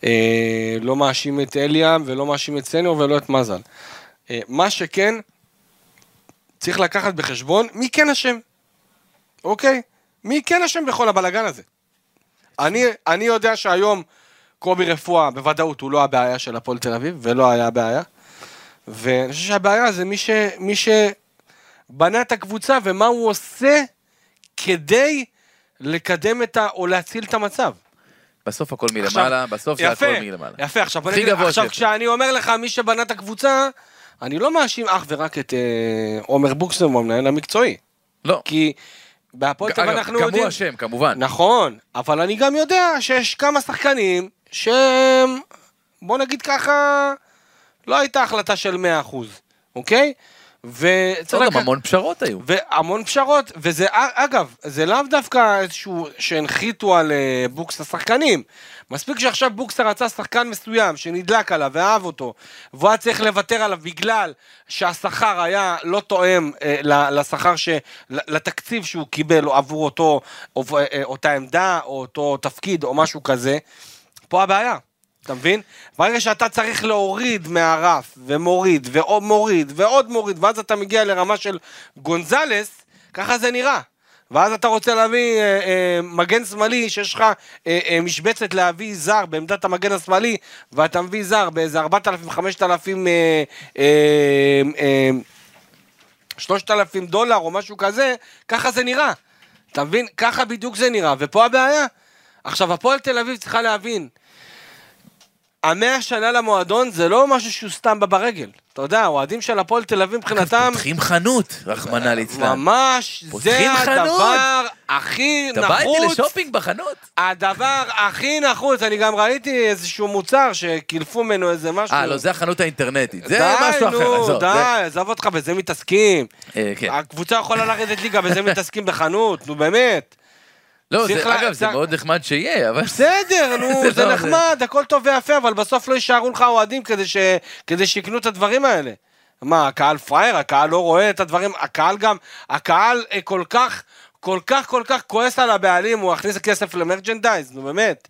אה, לא מאשים את אליאם ולא מאשים את סניור ולא את מזל. אה, מה שכן, צריך לקחת בחשבון מי כן אשם, אוקיי? מי כן אשם בכל הבלגן הזה. אני, אני יודע שהיום קובי רפואה בוודאות הוא לא הבעיה של הפועל תל אביב ולא היה הבעיה. ואני חושב שהבעיה זה מי, ש, מי שבנה את הקבוצה ומה הוא עושה כדי לקדם את ה... או להציל את המצב. בסוף הכל מלמעלה, בסוף זה הכל מלמעלה. יפה, עכשיו, בוא נגיד, עכשיו. כשאני אומר לך מי שבנה את הקבוצה, אני לא מאשים אך ורק את אה, עומר בוקסם, המנהל המקצועי. לא. כי בהפועל תל אביב אגב, אנחנו גם יודעים... הוא אשם, כמובן. נכון, אבל אני גם יודע שיש כמה שחקנים שהם, בוא נגיד ככה, לא הייתה החלטה של 100%, אוקיי? וצריך לא, גם המון פשרות היו. והמון פשרות, וזה, אגב, זה לאו דווקא איזשהו שהנחיתו על אה, בוקס השחקנים. מספיק שעכשיו בוקס רצה שחקן מסוים שנדלק עליו ואהב אותו, והוא היה צריך לוותר עליו בגלל שהשכר היה לא תואם אה, לשכר, ש- לתקציב שהוא קיבל עבור אותו, או, אה, אותה עמדה, או אותו תפקיד, או משהו כזה. פה הבעיה, אתה מבין? ברגע שאתה צריך להוריד מהרף, ומוריד, ועוד מוריד, ועוד מוריד, ואז אתה מגיע לרמה של גונזלס, ככה זה נראה. ואז אתה רוצה להביא אה, אה, מגן שמאלי, שיש לך אה, אה, משבצת להביא זר בעמדת המגן השמאלי, ואתה מביא זר באיזה 4,000-5,000 אה, אה, אה, 3,000 דולר או משהו כזה, ככה זה נראה. אתה מבין? ככה בדיוק זה נראה, ופה הבעיה. עכשיו, הפועל תל אביב צריכה להבין, המאה שנה למועדון זה לא משהו שהוא סתם בא ברגל. אתה יודע, האוהדים של הפועל תל אביב מבחינתם, פותחים חנות, רחמנא ליצלן. ממש, זה. הדבר הכי אתה בא איתי נחוץ. לשופינג בחנות? הדבר הכי נחוץ, אני גם ראיתי איזשהו מוצר שקילפו ממנו איזה משהו. אה, לא, זה החנות האינטרנטית. זה די, משהו אחר. נו, עזוב, די, זה- עזוב אותך, בזה מתעסקים. אה, כן. הקבוצה יכולה לרדת ליגה, בזה מתעסקים בחנות, נו באמת. לא, זה- לה- אגב, זה צריך- מאוד נחמד שיהיה, אבל... בסדר, נו, זה זה לא- נחמד, הכל טוב ויפה, אבל בסוף לא יישארו לך אוהדים כדי ש- כדי שיקנו את הדברים האלה. מה, הקהל פראייר, הקהל לא רואה את הדברים, הקהל גם, הקהל אה, כל כך, כל כך, כל כך כועס על הבעלים, הוא יכניס כסף למרצ'נדייז, נו באמת.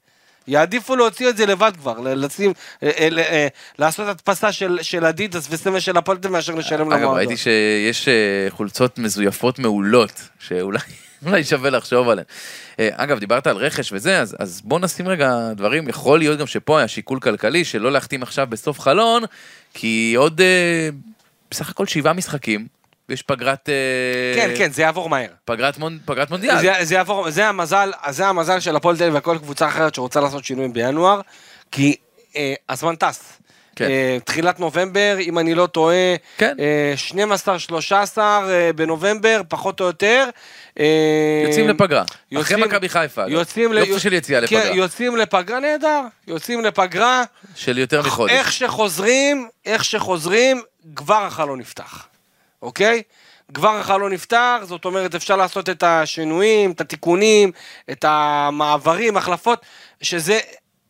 יעדיפו להוציא את זה לבד כבר, לשים, אה, אה, לעשות הדפסה של, של אדידס וסמל של אביב מאשר לשלם למועדון. אגב, ראיתי שיש חולצות מזויפות מעולות, שאולי אולי שווה לחשוב עליהן. אה, אגב, דיברת על רכש וזה, אז, אז בוא נשים רגע דברים, יכול להיות גם שפה היה שיקול כלכלי, שלא להחתים עכשיו בסוף חלון, כי עוד אה, בסך הכל שבעה משחקים, ויש פגרת... אה, כן, כן, זה יעבור מהר. פגרת, מונ... פגרת מונדיאל. זה, זה יעבור, זה המזל, זה המזל של הפועל תל אביב וכל קבוצה אחרת שרוצה לעשות שינויים בינואר, כי אה, הזמן טס. כן. אה, תחילת נובמבר, אם אני לא טועה, כן. אה, 12-13 אה, בנובמבר, פחות או יותר. אה, יוצאים לפגרה. אחרי יוצאים- מכבי חיפה. אגב. יוצאים ל- יופי של יציאה כן, לפגרה. יוצאים לפגרה, נהדר. יוצאים לפגרה, של יותר מחודש. איך שחוזרים, איך שחוזרים, כבר החלון נפתח, אוקיי? כבר החלון נפתח, זאת אומרת אפשר לעשות את השינויים, את התיקונים, את המעברים, החלפות, שזה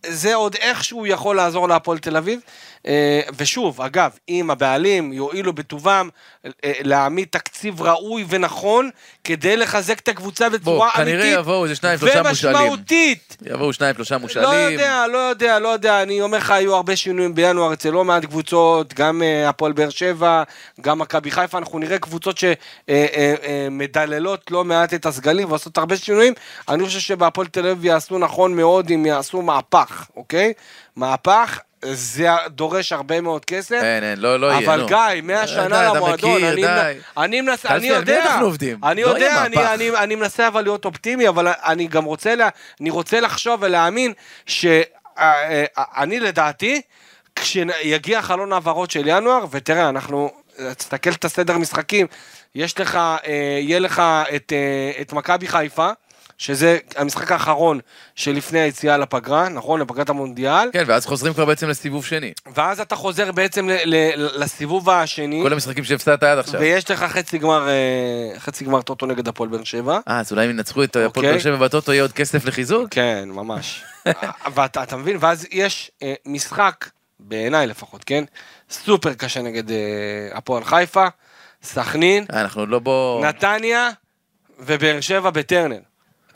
זה עוד איכשהו יכול לעזור להפועל תל אביב. אה, ושוב, אגב, אם הבעלים יואילו בטובם אה, להעמיד תקציב ראוי ונכון כדי לחזק את הקבוצה בצורה כנראה אמיתית יבואו איזה שניים, שלושה מושאלים. ומשמעותית. יבואו שניים, שלושה לא מושאלים. יודע, לא יודע, לא יודע, אני אומר לך, היו הרבה שינויים בינואר אצל לא מעט קבוצות, גם אה, הפועל באר שבע, גם מכבי חיפה, אנחנו נראה קבוצות שמדללות לא מעט את הסגלים ועושות הרבה שינויים. אני חושב שבהפועל תל אביב יעשו נכון מאוד אם יעשו מהפך, אוקיי? מהפך, זה דורש הרבה מאוד כסף. אין, אין, לא, לא יהיה, אבל נו. גיא, 100 די, שנה למועדון, אני. אני מנסה, אני יודע, אנחנו עובדים? אני לא יודע, אני, מהפך. אני, אני מנסה אבל להיות אופטימי, אבל אני גם רוצה, לה, אני רוצה לחשוב ולהאמין שאני לדעתי, כשיגיע חלון העברות של ינואר, ותראה, אנחנו, תסתכל את הסדר משחקים, יש לך, אה, יהיה לך את, אה, את מכבי חיפה, שזה המשחק האחרון שלפני היציאה לפגרה, נכון? לפגרת המונדיאל. כן, ואז חוזרים כבר בעצם לסיבוב שני. ואז אתה חוזר בעצם ל- ל- לסיבוב השני, כל המשחקים שהפסדת עד עכשיו. ויש לך חצי גמר, אה, חצי גמר טוטו נגד הפועל באר שבע. אה, אז אולי אם ינצחו את הפועל אוקיי. באר שבע בטוטו יהיה עוד כסף לחיזוק? כן, ממש. ואתה אתה מבין, ואז יש אה, משחק, בעיניי לפחות, כן? סופר קשה נגד אה, הפועל חיפה, סכנין, אנחנו עוד לא בו... נתניה ובאר שבע בטרנר.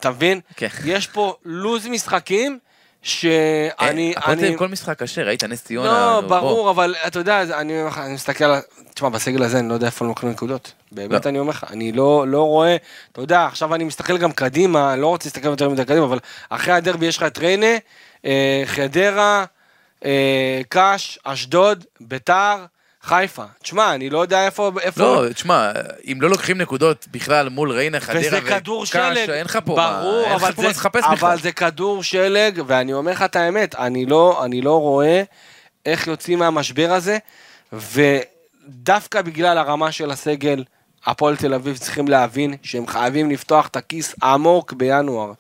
אתה מבין? כן. יש פה לוז משחקים שאני... אה, הפועל תל אני- כל משחק קשה, ראית נס ציונה? לא, ברור. אבל אתה יודע, אני אני מסתכל על... תשמע, בסגל הזה אני לא יודע איפה הם לוקחים נקודות. באמת לא. אני אומר לך, אני לא לא רואה, אתה יודע, עכשיו אני מסתכל גם קדימה, לא רוצה להסתכל יותר מדי קדימה, אבל אחרי הדרבי יש לך את ריינה, אה, חדרה, אה, קאש, אשדוד, ביתר, חיפה. תשמע, אני לא יודע איפה... איפה... לא, תשמע, אם לא לוקחים נקודות בכלל מול ריינה, חדרה וקאש, אין לך פה מה, ברור, אין לך אבל פה זה, מה לחפש אבל בכלל. זה כדור שלג, ואני אומר לך את האמת, אני לא, אני לא רואה איך יוצאים מהמשבר הזה, ודווקא בגלל הרמה של הסגל, הפועל תל אביב צריכים להבין שהם חייבים לפתוח את הכיס עמוק בינואר.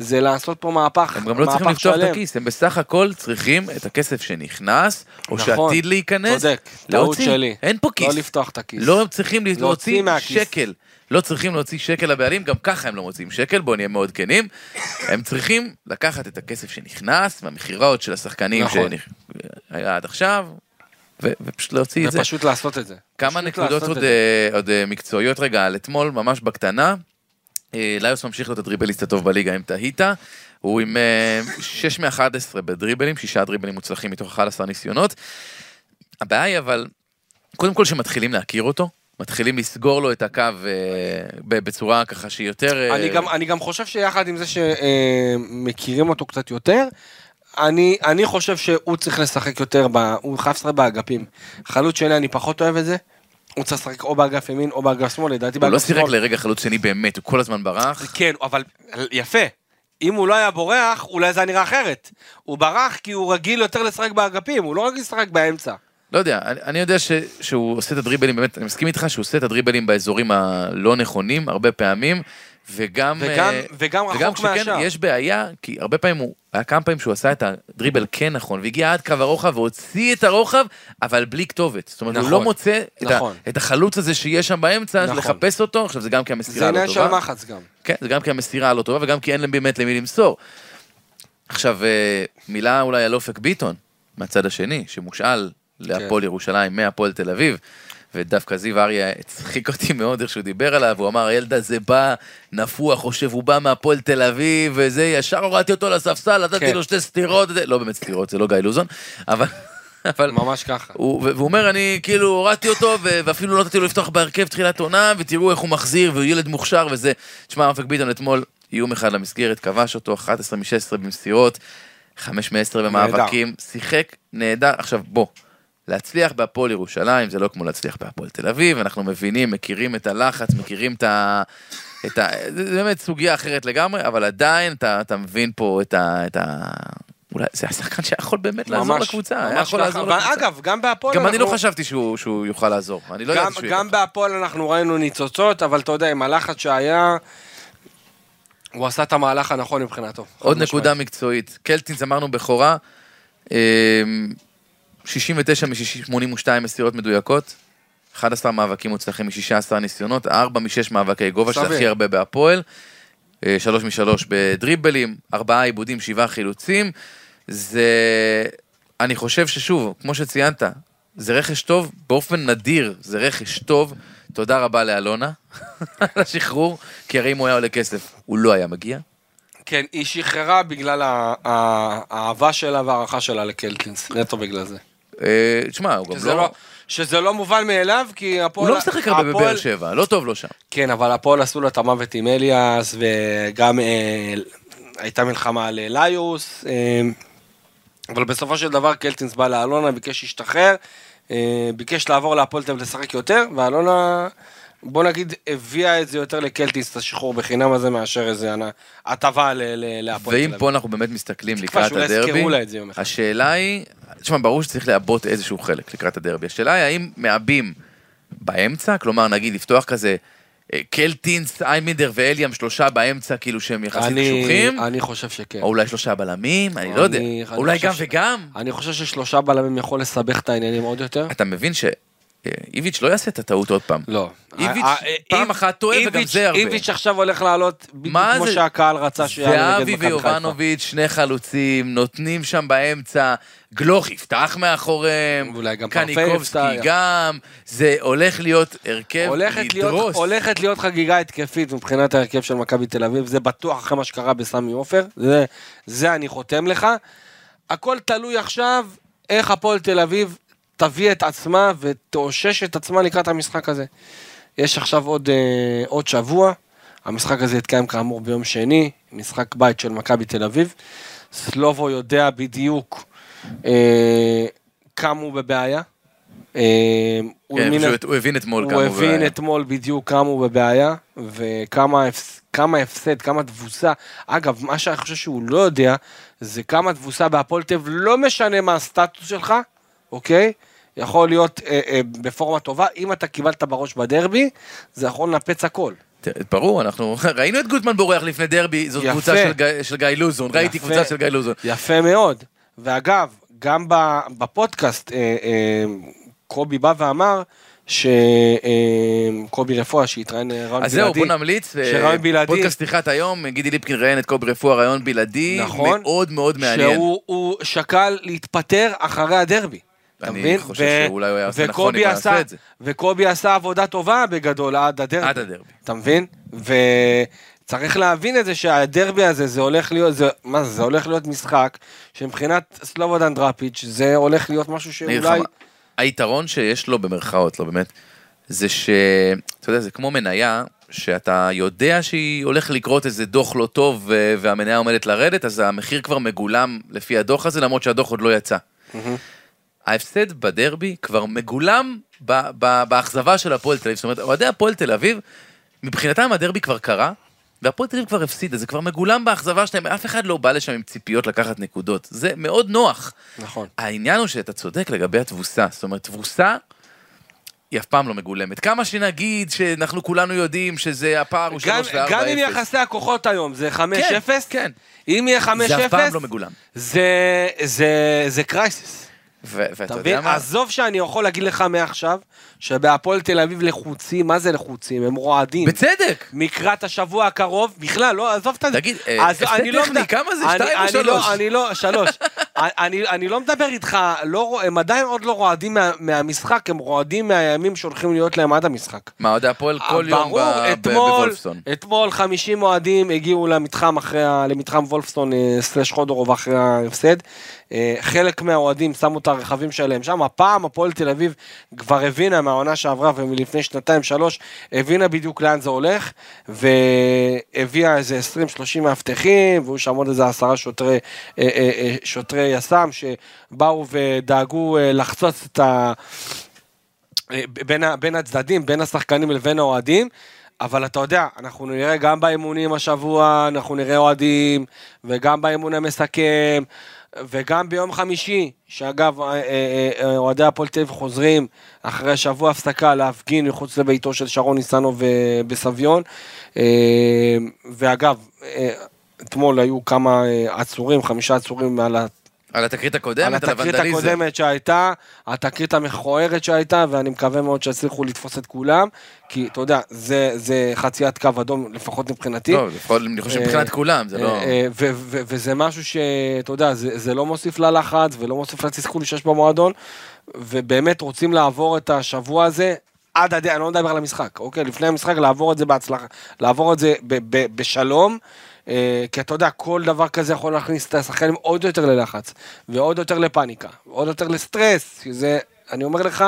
זה לעשות פה מהפך, הם גם לא צריכים לפתוח את שלם. הכיס, הם בסך הכל צריכים את הכסף שנכנס, או נכון, שעתיד להיכנס, צודק, טעות. שלי. אין פה כיס. לא לפתוח את הכיס. לא צריכים להוציא. שקל. לא צריכים להוציא שקל לבעלים, גם ככה הם לא מוציאים שקל, בואו נהיה מאוד כנים. הם צריכים לקחת את הכסף שנכנס, מהמכירות של השחקנים נכון. שהיה עד עכשיו, ו- ופשוט להוציא את זה. ופשוט לעשות את זה. כמה נקודות עוד. אה, עוד אה, מקצועיות רגע על אתמול, ממש בקטנה. אה, ליוס ממשיך להיות הדריבליסט הטוב בליגה אם תהית. הוא עם 6 מ-11 בדריבלים, שישה דריבלים מוצלחים מתוך 11 ניסיונות. הבעיה היא אבל, קודם כל שמתחילים להכיר אותו, מתחילים לסגור לו את הקו אה, בצורה ככה שהיא יותר... אה, אני גם, אני גם חושב שיחד עם זה שמכירים אותו קצת יותר, אני, אני חושב שהוא צריך לשחק יותר, ב, הוא חייב לשחק באגפים. חלוץ שני אני פחות אוהב את זה, הוא צריך לשחק או באגף ימין או באגף שמאל, לדעתי הוא באגף לא שמאל. שיחק לרגע חלוץ שני באמת, הוא כל הזמן ברח. כן, אבל יפה. אם הוא לא היה בורח, אולי זה היה נראה אחרת. הוא ברח כי הוא רגיל יותר לשחק באגפים, הוא לא רגיל לשחק באמצע. לא יודע, אני, אני יודע ש, שהוא עושה את הדריבלים, באמת, אני מסכים איתך שהוא עושה את הדריבלים באזורים הלא נכונים, הרבה פעמים, וגם... וגם, אה, וגם וגם רחוק כשכן מהשאר. יש בעיה, כי הרבה פעמים הוא, היה כמה פעמים שהוא עשה את הדריבל כן נכון, והגיע עד קו הרוחב והוציא את הרוחב, אבל בלי כתובת. זאת אומרת, הוא נכון, לא מוצא את, נכון. ה, את החלוץ הזה שיש שם באמצע, נכון. לחפש אותו, עכשיו זה גם כי המסירה זה לא עניין טובה. של מחץ גם. כן, זה גם כי המסירה לא טובה וגם כי אין להם באמת למי למסור. עכשיו, אה, מילה אולי על אופק ביטון, מהצד השני, שמושאל להפועל ירושלים מהפועל תל אביב, ודווקא זיו אריה הצחיק אותי מאוד איך שהוא דיבר עליו, הוא אמר, הילד הזה בא נפוח, חושב, הוא בא מהפועל תל אביב, וזה, ישר הורדתי אותו לספסל, נתתי כן. לו שתי סטירות, זה- לא באמת סטירות, זה לא גיא לוזון, אבל... אבל ממש ככה. הוא, והוא אומר, אני כאילו הורדתי אותו, ואפילו לא נתתי לו לפתוח בהרכב תחילת עונה, ותראו איך הוא מחזיר, והוא ילד מוכשר וזה. תשמע, אופק ביטון אתמול, איום אחד למסגרת, כבש אותו, 11 מ-16 במסירות, 5 מ-10 במאבקים, שיחק נהדר. עכשיו, בוא, להצליח בהפועל ירושלים זה לא כמו להצליח בהפועל תל אביב, אנחנו מבינים, מכירים את הלחץ, מכירים את ה... את ה... זה באמת סוגיה אחרת לגמרי, אבל עדיין אתה, אתה מבין פה את ה... את ה... אולי זה השחקן שיכול באמת לעזור ממש, לקבוצה, היה ממש יכול ככה. לעזור לקבוצה. ואגב, גם בהפועל גם אני לא אנחנו- חשבתי שהוא, שהוא יוכל לעזור, אני לא גם, ידעתי שהוא גם יוכל. בהפועל אנחנו ראינו ניצוצות, אבל אתה יודע, עם הלחץ שהיה, הוא עשה את המהלך הנכון מבחינתו. עוד נקודה. מקצועית, קלטינס אמרנו בכורה, אמ, 69 מ-82 מסירות מדויקות, 11 מאבקים מוצלחים מ-16 ניסיונות, 4 מ-6 מאבקי גובה, שזה. הכי הרבה בהפועל, 3 מ-3 בדריבלים, 4 עיבודים, 7 חילוצים, זה... אני חושב ששוב, כמו שציינת, זה רכש טוב, באופן נדיר זה רכש טוב. תודה רבה לאלונה על השחרור, כי הרי אם הוא היה עולה כסף, הוא לא היה מגיע. כן, היא שחררה בגלל האהבה שלה וההערכה שלה לקלטינס, נטו בגלל זה. אה, תשמע, הוא גם לא... לא, שזה לא מובן מאליו, כי הפועל... הוא לא משחק הרבה בבאר שבע, לא טוב לו שם. כן, אבל הפועל עשו לו את המוות עם אליאס, וגם אה, הייתה מלחמה על אה, ליוס, אה, אבל בסופו של דבר קלטינס בא לאלונה, ביקש להשתחרר, אה, ביקש לעבור להפועל תל אביב לשחק יותר, ואלונה, בוא נגיד, הביאה את זה יותר לקלטינס, את השחרור בחינם הזה, מאשר איזה הטבה להפועל תל ואם אביב. פה אנחנו באמת מסתכלים לקראת הדרבי. השאלה היא, תשמע, ברור שצריך לעבות איזשהו חלק לקראת הדרבי. השאלה היא האם מעבים באמצע, כלומר נגיד לפתוח כזה אה, קלטינס, איימינדר ואליאם שלושה באמצע, כאילו שהם יחסית קשוחים, אני חושב שכן. או אולי שלושה בלמים, אני לא יודע, אולי גם ש- וגם. אני חושב ששלושה בלמים יכול לסבך את העניינים עוד יותר. אתה מבין שאיביץ' לא יעשה את הטעות עוד פעם. לא. איביץ' אה, אה, פעם אחת טועה וגם איביץ'- זה הרבה. איביץ' עכשיו הולך לעלות בדיוק כמו? שהקהל רצה שיעלה נגד זהבי מכבי חיפה. ויובנוביץ', שני חלוצים, נותנים שם באמצע, גלוך יפתח מאחוריהם, ואולי גם קניקובסקי. גם, זה הולך להיות הרכב לדרוס. הולכת להיות חגיגה התקפית מבחינת ההרכב של מכבי תל אביב, זה בטוח אחרי מה שקרה בסמי עופר, זה אני חותם לך. הכל תלוי עכשיו איך הפועל תל אביב תביא את עצמה ותאושש את עצמה לקראת המשחק הזה. יש עכשיו עוד, אה, עוד שבוע, המשחק הזה יתקיים כאמור ביום שני, משחק בית של מכבי תל אביב. סלובו יודע בדיוק אה, כמה הוא בבעיה. אה, הוא כן, מן ה- פשוט הוא הבין אתמול כמה הוא הוא הבין בבעיה. אתמול בדיוק כמה הוא בבעיה, וכמה הפס- כמה הפסד, כמה תבוסה. אגב, מה שאני חושב שהוא לא יודע, זה כמה תבוסה בהפועל תל אביב, לא משנה מה הסטטוס שלך, אוקיי? יכול להיות אה, אה, בפורמה טובה, אם אתה קיבלת בראש בדרבי, זה יכול לנפץ הכל. ברור, אנחנו ראינו את גוטמן בורח לפני דרבי, זאת יפה. קבוצה של גיא- של גיא לוזון, ראיתי יפה. קבוצה של גיא לוזון. יפה מאוד. ואגב, גם בפודקאסט, אה, אה, קובי בא ואמר, שקובי רפואה שהתראיין אה, רעיון אז זהו, בלעדי, בוא נמליץ, אה, שרעיון בלעדי, פודקאסט פתיחת היום, גידי ליפקין ראיין את קובי רפואה, רעיון בלעדי, נכון. מאוד מאוד מעניין. שהוא הוא שקל להתפטר אחרי הדרבי. אתה אני מבין? חושב ו- שאולי הוא היה עושה נכון אם הוא יעשה עשה- את זה. וקובי עשה עבודה טובה בגדול עד הדרבי. עד הדרבי. אתה מבין? וצריך להבין את זה שהדרבי הזה, זה הולך להיות, זה, מה זה, זה הולך להיות משחק שמבחינת סלובודן דראפיץ' זה הולך להיות משהו אני שאולי... היתרון שיש לו במרכאות, לא באמת, זה ש... אתה יודע, זה כמו מניה, שאתה יודע שהיא הולך לקרות איזה דוח לא טוב והמניה עומדת לרדת, אז המחיר כבר מגולם לפי הדוח הזה, למרות שהדוח עוד לא יצא. ההפסד בדרבי כבר מגולם באכזבה של הפועל תל אביב. זאת אומרת, אוהדי הפועל תל אביב, מבחינתם הדרבי כבר קרה, והפועל תל אביב כבר הפסידה, זה כבר מגולם באכזבה שלהם, אף אחד לא בא לשם עם ציפיות לקחת נקודות. זה מאוד נוח. נכון. העניין הוא שאתה צודק לגבי התבוסה, זאת אומרת, תבוסה היא אף פעם לא מגולמת. כמה שנגיד שאנחנו כולנו יודעים שזה הפער הוא גם, 3 ו-4-0. גם אם יחסי הכוחות היום זה 5-0, כן. אם יהיה 5-0, זה אף פעם לא מגולם. זה, זה, זה קרייסיס. ואתה אתה יודע? מה? עזוב שאני יכול להגיד לך מעכשיו, שבהפועל תל אביב לחוצים, מה זה לחוצים? הם רועדים. בצדק. לקראת השבוע הקרוב, בכלל, לא, עזוב את זה. תגיד, אה, הפסד אני לא טכני, כמה זה? שתיים או שלוש? לא- אני לא, שלוש. אני, אני לא מדבר איתך, לא, הם עדיין עוד לא רועדים מה, מהמשחק, הם רועדים מהימים שהולכים להיות להם עד המשחק. מה, אוהדי הפועל כל יום בוולפסון. אתמול 50 אוהדים הגיעו למתחם וולפסון אה, סלש חודורוב אחרי ההפסד. אה, חלק מהאוהדים שמו את הרכבים שלהם שם, הפעם הפועל תל אביב כבר הבינה מהעונה שעברה ומלפני שנתיים שלוש, הבינה בדיוק לאן זה הולך, והביאה איזה 20-30 מאבטחים, והיו שם עוד איזה עשרה שוטרי, אה, אה, שוטרי יס"מ שבאו ודאגו לחצוץ את ה... בין, בין הצדדים, בין השחקנים לבין האוהדים. אבל אתה יודע, אנחנו נראה גם באימונים השבוע, אנחנו נראה אוהדים, וגם באימון המסכם, וגם ביום חמישי, שאגב, אה, אה, אה, אוהדי הפועל תל אביב חוזרים אחרי שבוע הפסקה להפגין מחוץ לביתו של שרון ניסנוב בסביון. ואגב, אתמול היו כמה עצורים, חמישה עצורים על. על התקרית על הקודמת, על התקרית הוונדליזם. הקודמת שהייתה, התקרית המכוערת שהייתה, ואני מקווה מאוד שיצליחו לתפוס את כולם, כי אתה יודע, זה, זה חציית קו אדום, לפחות מבחינתי. לא, לפחות אני חושב מבחינת אה, כולם, זה לא... אה, אה, ו- ו- וזה משהו שאתה יודע, זה, זה לא מוסיף ללחץ ולא מוסיף לתסכול שיש במועדון, ובאמת רוצים לעבור את השבוע הזה עד הדרך, אני לא מדבר על המשחק, אוקיי? לפני המשחק לעבור את זה בהצלחה, לעבור את זה ב- ב- בשלום. אה, כי אתה יודע, כל דבר כזה יכול להכניס את השחקנים עוד יותר ללחץ, ועוד יותר לפאניקה, ועוד יותר לסטרס, שזה, אני אומר לך,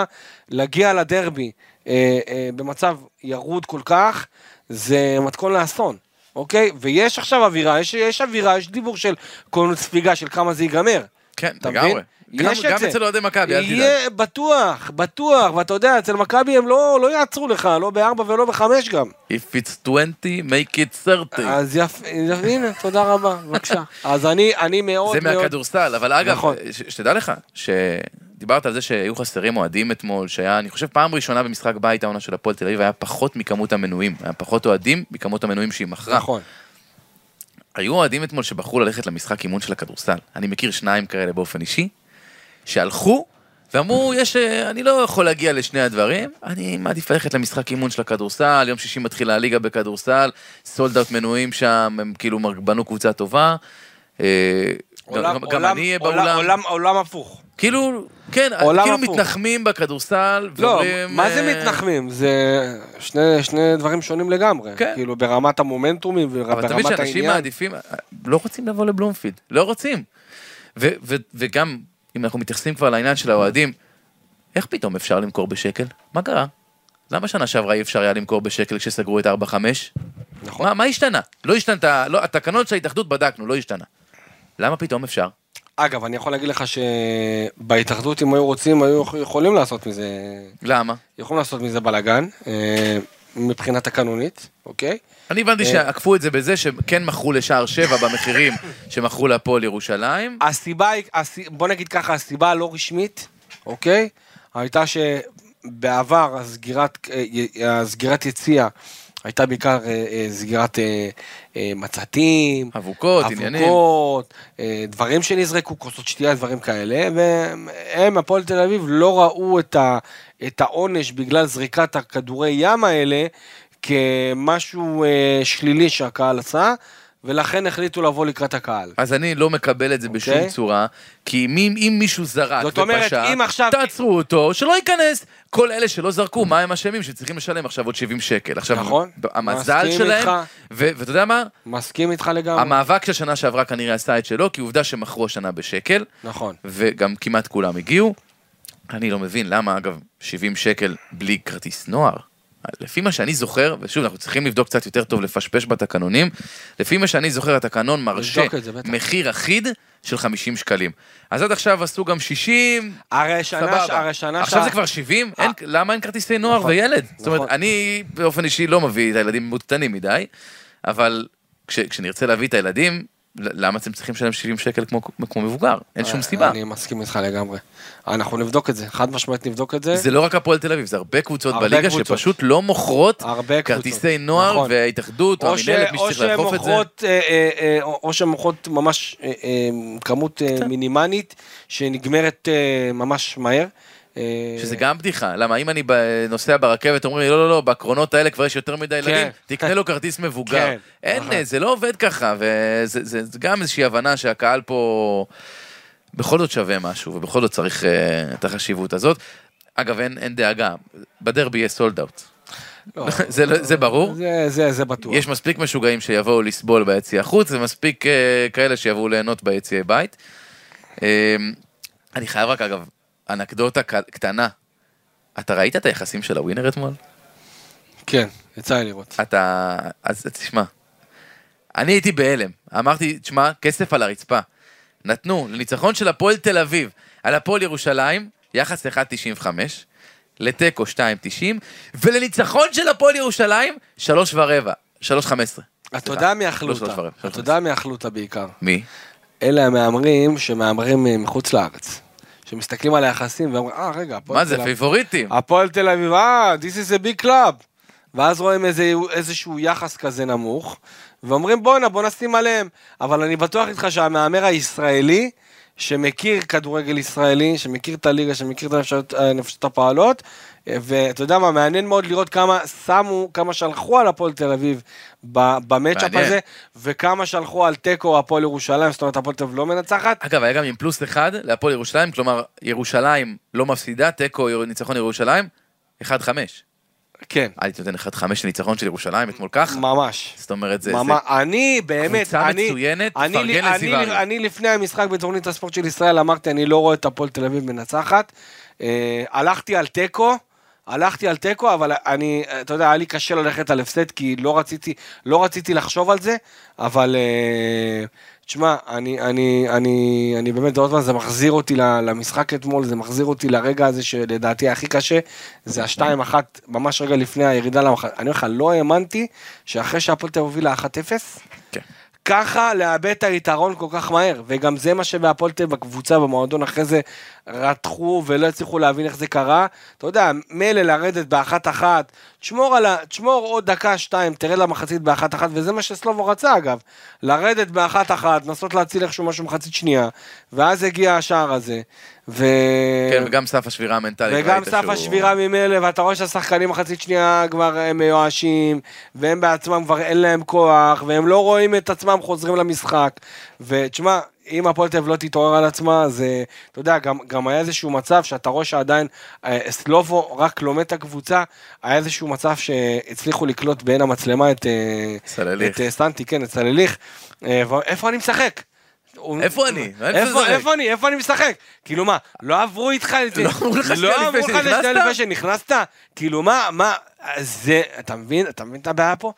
להגיע לדרבי אה, אה, במצב ירוד כל כך, זה מתכון לאסון, אוקיי? ויש עכשיו אווירה, יש, יש אווירה, יש דיבור של קונוס ספיגה של כמה זה ייגמר, כן, לגמרי. גם- יש את גם זה. אצל אוהדי מכבי, אל תדאג. יהיה בטוח, בטוח, ואתה יודע, אצל מכבי הם לא, לא יעצרו לך, לא בארבע ולא בחמש גם. If it's 20, make it 30. אז יפה, הנה, תודה רבה, בבקשה. אז אני, אני מאוד זה מאוד... מהכדורסל, אבל אגב, נכון. ש- שתדע לך, שדיברת על זה שהיו חסרים אוהדים אתמול, שהיה, אני חושב, פעם ראשונה במשחק בית העונה של הפועל תל אביב, היה פחות מכמות המנויים, היה פחות אוהדים מכמות המנויים שהיא מכרה. נכון. היו אוהדים אתמול שבחרו ללכת למשחק אימון של הכדורסל. אני מכיר שניים כאלה באופן אישי, שהלכו ואמרו, יש, אה, אני לא יכול להגיע לשני הדברים, אני מעדיף ללכת למשחק אימון של הכדורסל, יום שישי מתחילה הליגה בכדורסל, סולד אאוט מנויים שם, הם כאילו בנו קבוצה טובה. אה, עולם, גם, גם עולם, אני אהיה באולם. עולם, עולם הפוך. כאילו, כן, עולם כאילו הפוך. מתנחמים בכדורסל, לא, ואומרים, מה זה אה, מתנחמים? זה שני, שני דברים שונים לגמרי. כן. כאילו ברמת המומנטומים אבל וברמת תמיד שאנשים העניין. מעדיפים, לא רוצים לבוא לבלומפילד, לא רוצים. ו- ו- וגם, אם אנחנו מתייחסים כבר לעניין של האוהדים, איך פתאום אפשר למכור בשקל? מה קרה? למה שנה שעברה אי אפשר היה למכור בשקל כשסגרו את 4-5? נכון. מה, מה השתנה? לא השתנתה, לא, התקנות של ההתאחדות בדקנו, לא השתנה. למה פתאום אפשר? אגב, אני יכול להגיד לך שבהתאחדות, אם היו רוצים, היו יכולים לעשות מזה, למה? יכולים לעשות מזה בלאגן, אה, מבחינה תקנונית, אוקיי? אני הבנתי אה. שעקפו את זה בזה שכן מכרו לשער 7 במחירים שמכרו להפועל ירושלים. הסיבה היא, בוא נגיד ככה, הסיבה הלא רשמית, אוקיי? הייתה שבעבר הסגירת, אה, הסגירת יציאה הייתה בעיקר אה, סגירת מצתים, אבוקות, עניינים. אבוקות, דברים שנזרקו, כוסות שתייה, דברים כאלה, והם, הפועל תל אביב, לא ראו את, ה, את העונש בגלל זריקת הכדורי ים האלה כמשהו אה, שלילי שהקהל עשה, ולכן החליטו לבוא לקראת הקהל. אז אני לא מקבל את זה בשום אוקיי. צורה, כי אם, אם מישהו זרק זאת אומרת, ופשע, אם עכשיו- תעצרו אותו, שלא ייכנס. כל אלה שלא זרקו, מה הם אשמים שצריכים לשלם עכשיו עוד 70 שקל. עכשיו, נכון. המזל שלהם, איתך. ו- ואתה יודע מה? מסכים איתך לגמרי. המאבק של שנה שעברה כנראה עשה את שלו, כי עובדה שמכרו השנה בשקל, נכון. וגם כמעט כולם הגיעו. אני לא מבין למה, אגב, 70 שקל בלי כרטיס נוער. לפי מה שאני זוכר, ושוב, אנחנו צריכים לבדוק קצת יותר טוב, לפשפש בתקנונים, לפי מה שאני זוכר, התקנון מרשה. מחיר אחיד של 50 שקלים. אז עד עכשיו עשו גם 60, הרי שנה, סבבה. הרי שנה, עכשיו שה- זה כבר 70? אה. אין- למה אין כרטיסי נוער נכון, וילד? זאת אומרת, נכון. אני באופן אישי לא מביא את הילדים מעודכנים מדי, אבל כש- כשנרצה להביא את הילדים, למה אתם צריכים לשלם 70 שקל כמו כמו מבוגר? אין שום סיבה. אני מסכים איתך לגמרי. אנחנו נבדוק את זה, חד משמעית נבדוק את זה. זה לא רק הפועל תל אביב, זה הרבה קבוצות הרבה בליגה קבוצות. שפשוט לא מוכרות. כרטיסי נוער נכון. וההתאחדות או המינהלת, מי שצריך לאכוף את זה. אה, אה, אה, או שהן מוכרות ממש אה, אה, כמות אה, מינימלית שנגמרת ממש מהר. אה, שזה גם בדיחה, למה אם אני נוסע ברכבת אומרים לי לא לא לא בקרונות האלה כבר יש יותר מדי ילדים, תקנה לו כרטיס מבוגר. כן, אין, נכון. זה לא עובד ככה, וזה זה- זה גם איזושהי הבנה שהקהל פה בכל זאת שווה משהו, ובכל זאת צריך אה, את החשיבות הזאת. אגב, אין אין דאגה, בדרבי יהיה סולד אאוט. לא, זה לא- זה ברור? זה- זה זה בטוח. יש מספיק משוגעים שיבואו לסבול ביציע החוץ, ומספיק אה, כאלה שיבואו ליהנות ביציעי בית. אה, אני חייב רק, אגב, אנקדוטה קטנה. אתה ראית את היחסים של הווינר אתמול? כן, יצא לי לראות. אתה... אז תשמע, אני הייתי בהלם. אמרתי, תשמע, כסף על הרצפה. נתנו לניצחון של הפועל תל אביב על הפועל ירושלים, יחס 1.95, לתיקו 2.90, ולניצחון של הפועל ירושלים, 3 ורבע, 3.15. אתה יודע מי אכלו אותה? אתה יודע מי אכלו אותה בעיקר? מי? אלה המהמרים שמהמרים אה, מחוץ לארץ. שמסתכלים על היחסים ואומרים, אה רגע, הפועל מה זה, תל אביב- פיבוריטים? הפועל תל אביב, אה, this is a big club. ואז רואים איזה, איזשהו יחס כזה נמוך, ואומרים בואנה, בוא נשים עליהם. אבל אני בטוח איתך שהמהמר הישראלי, שמכיר כדורגל ישראלי, שמכיר את הליגה, שמכיר את הנפשות, הפועלות, ואתה יודע מה, מעניין מאוד לראות כמה שמו, כמה שלחו על הפועל תל אביב במצ'אפ. הזה, וכמה שלחו על תיקו הפועל ירושלים, זאת אומרת הפועל תל אביב לא מנצחת. אגב, היה גם עם פלוס אחד להפועל ירושלים, כלומר, ירושלים לא מפסידה, תיקו ניצחון ירושלים, 1-5. כן, הייתי נותן 1-5 לניצחון של ירושלים אתמול כך. ממש. זאת אומרת, זה... ממש, אני באמת, קבוצה אני, מצוינת, אני, תפרגן אני, אריה. אני לפני המשחק בתוכנית הספורט של ישראל אמרתי אני לא רואה את הפועל תל אביב מנצחת. אה, הלכתי על תיקו הלכתי על תיקו, אבל אני, אתה יודע, היה לי קשה ללכת על הפסד, כי לא רציתי, לא רציתי לחשוב על זה, אבל אה, תשמע, אני, אני, אני, אני באמת, עוד פעם, זה מחזיר אותי למשחק אתמול, זה מחזיר אותי לרגע הזה שלדעתי הכי קשה, זה השתיים אחת, ממש רגע לפני הירידה למחנה. אני אומר לך, לא האמנתי שאחרי שהפועל תל אביב הובילה 1-0, כן. ככה לאבד את היתרון כל כך מהר, וגם זה מה שבהפועל תל אביב בקבוצה, במועדון אחרי זה, רתחו ולא הצליחו להבין איך זה קרה. אתה יודע, מילא לרדת באחת אחת, תשמור, ה... תשמור עוד דקה, שתיים, תרד למחצית באחת אחת, וזה מה שסלובו רצה אגב. לרדת באחת אחת, לנסות להציל איכשהו משהו מחצית שנייה, ואז הגיע השער הזה. ו... כן, וגם סף השבירה המנטלית. וגם סף שהוא- השבירה ממילא, ואתה רואה שהשחקנים מחצית שנייה כבר הם מיואשים, והם בעצמם כבר אין להם כוח, והם לא רואים את עצמם חוזרים למשחק. ותשמע, אם הפועל תל אביב לא תתעורר על עצמה, זה, אתה יודע, גם, גם היה איזשהו מצב שאתה רואה שעדיין אה, סלובו רק לומד את הקבוצה, היה איזשהו מצב שהצליחו לקלוט בעין המצלמה את, אה. את אה, סטנטי, כן, את סלליך, ואיפה אני משחק? איפה אני? איפה איפה? איפה אני? איפה אני משחק? כאילו מה, לא עברו איתך את זה? לא אמרו לך שנייה לא לך שנייה? לפני שנכנסת? כאילו מה, מה, זה, אתה מבין? אתה מבין את הבעיה פה?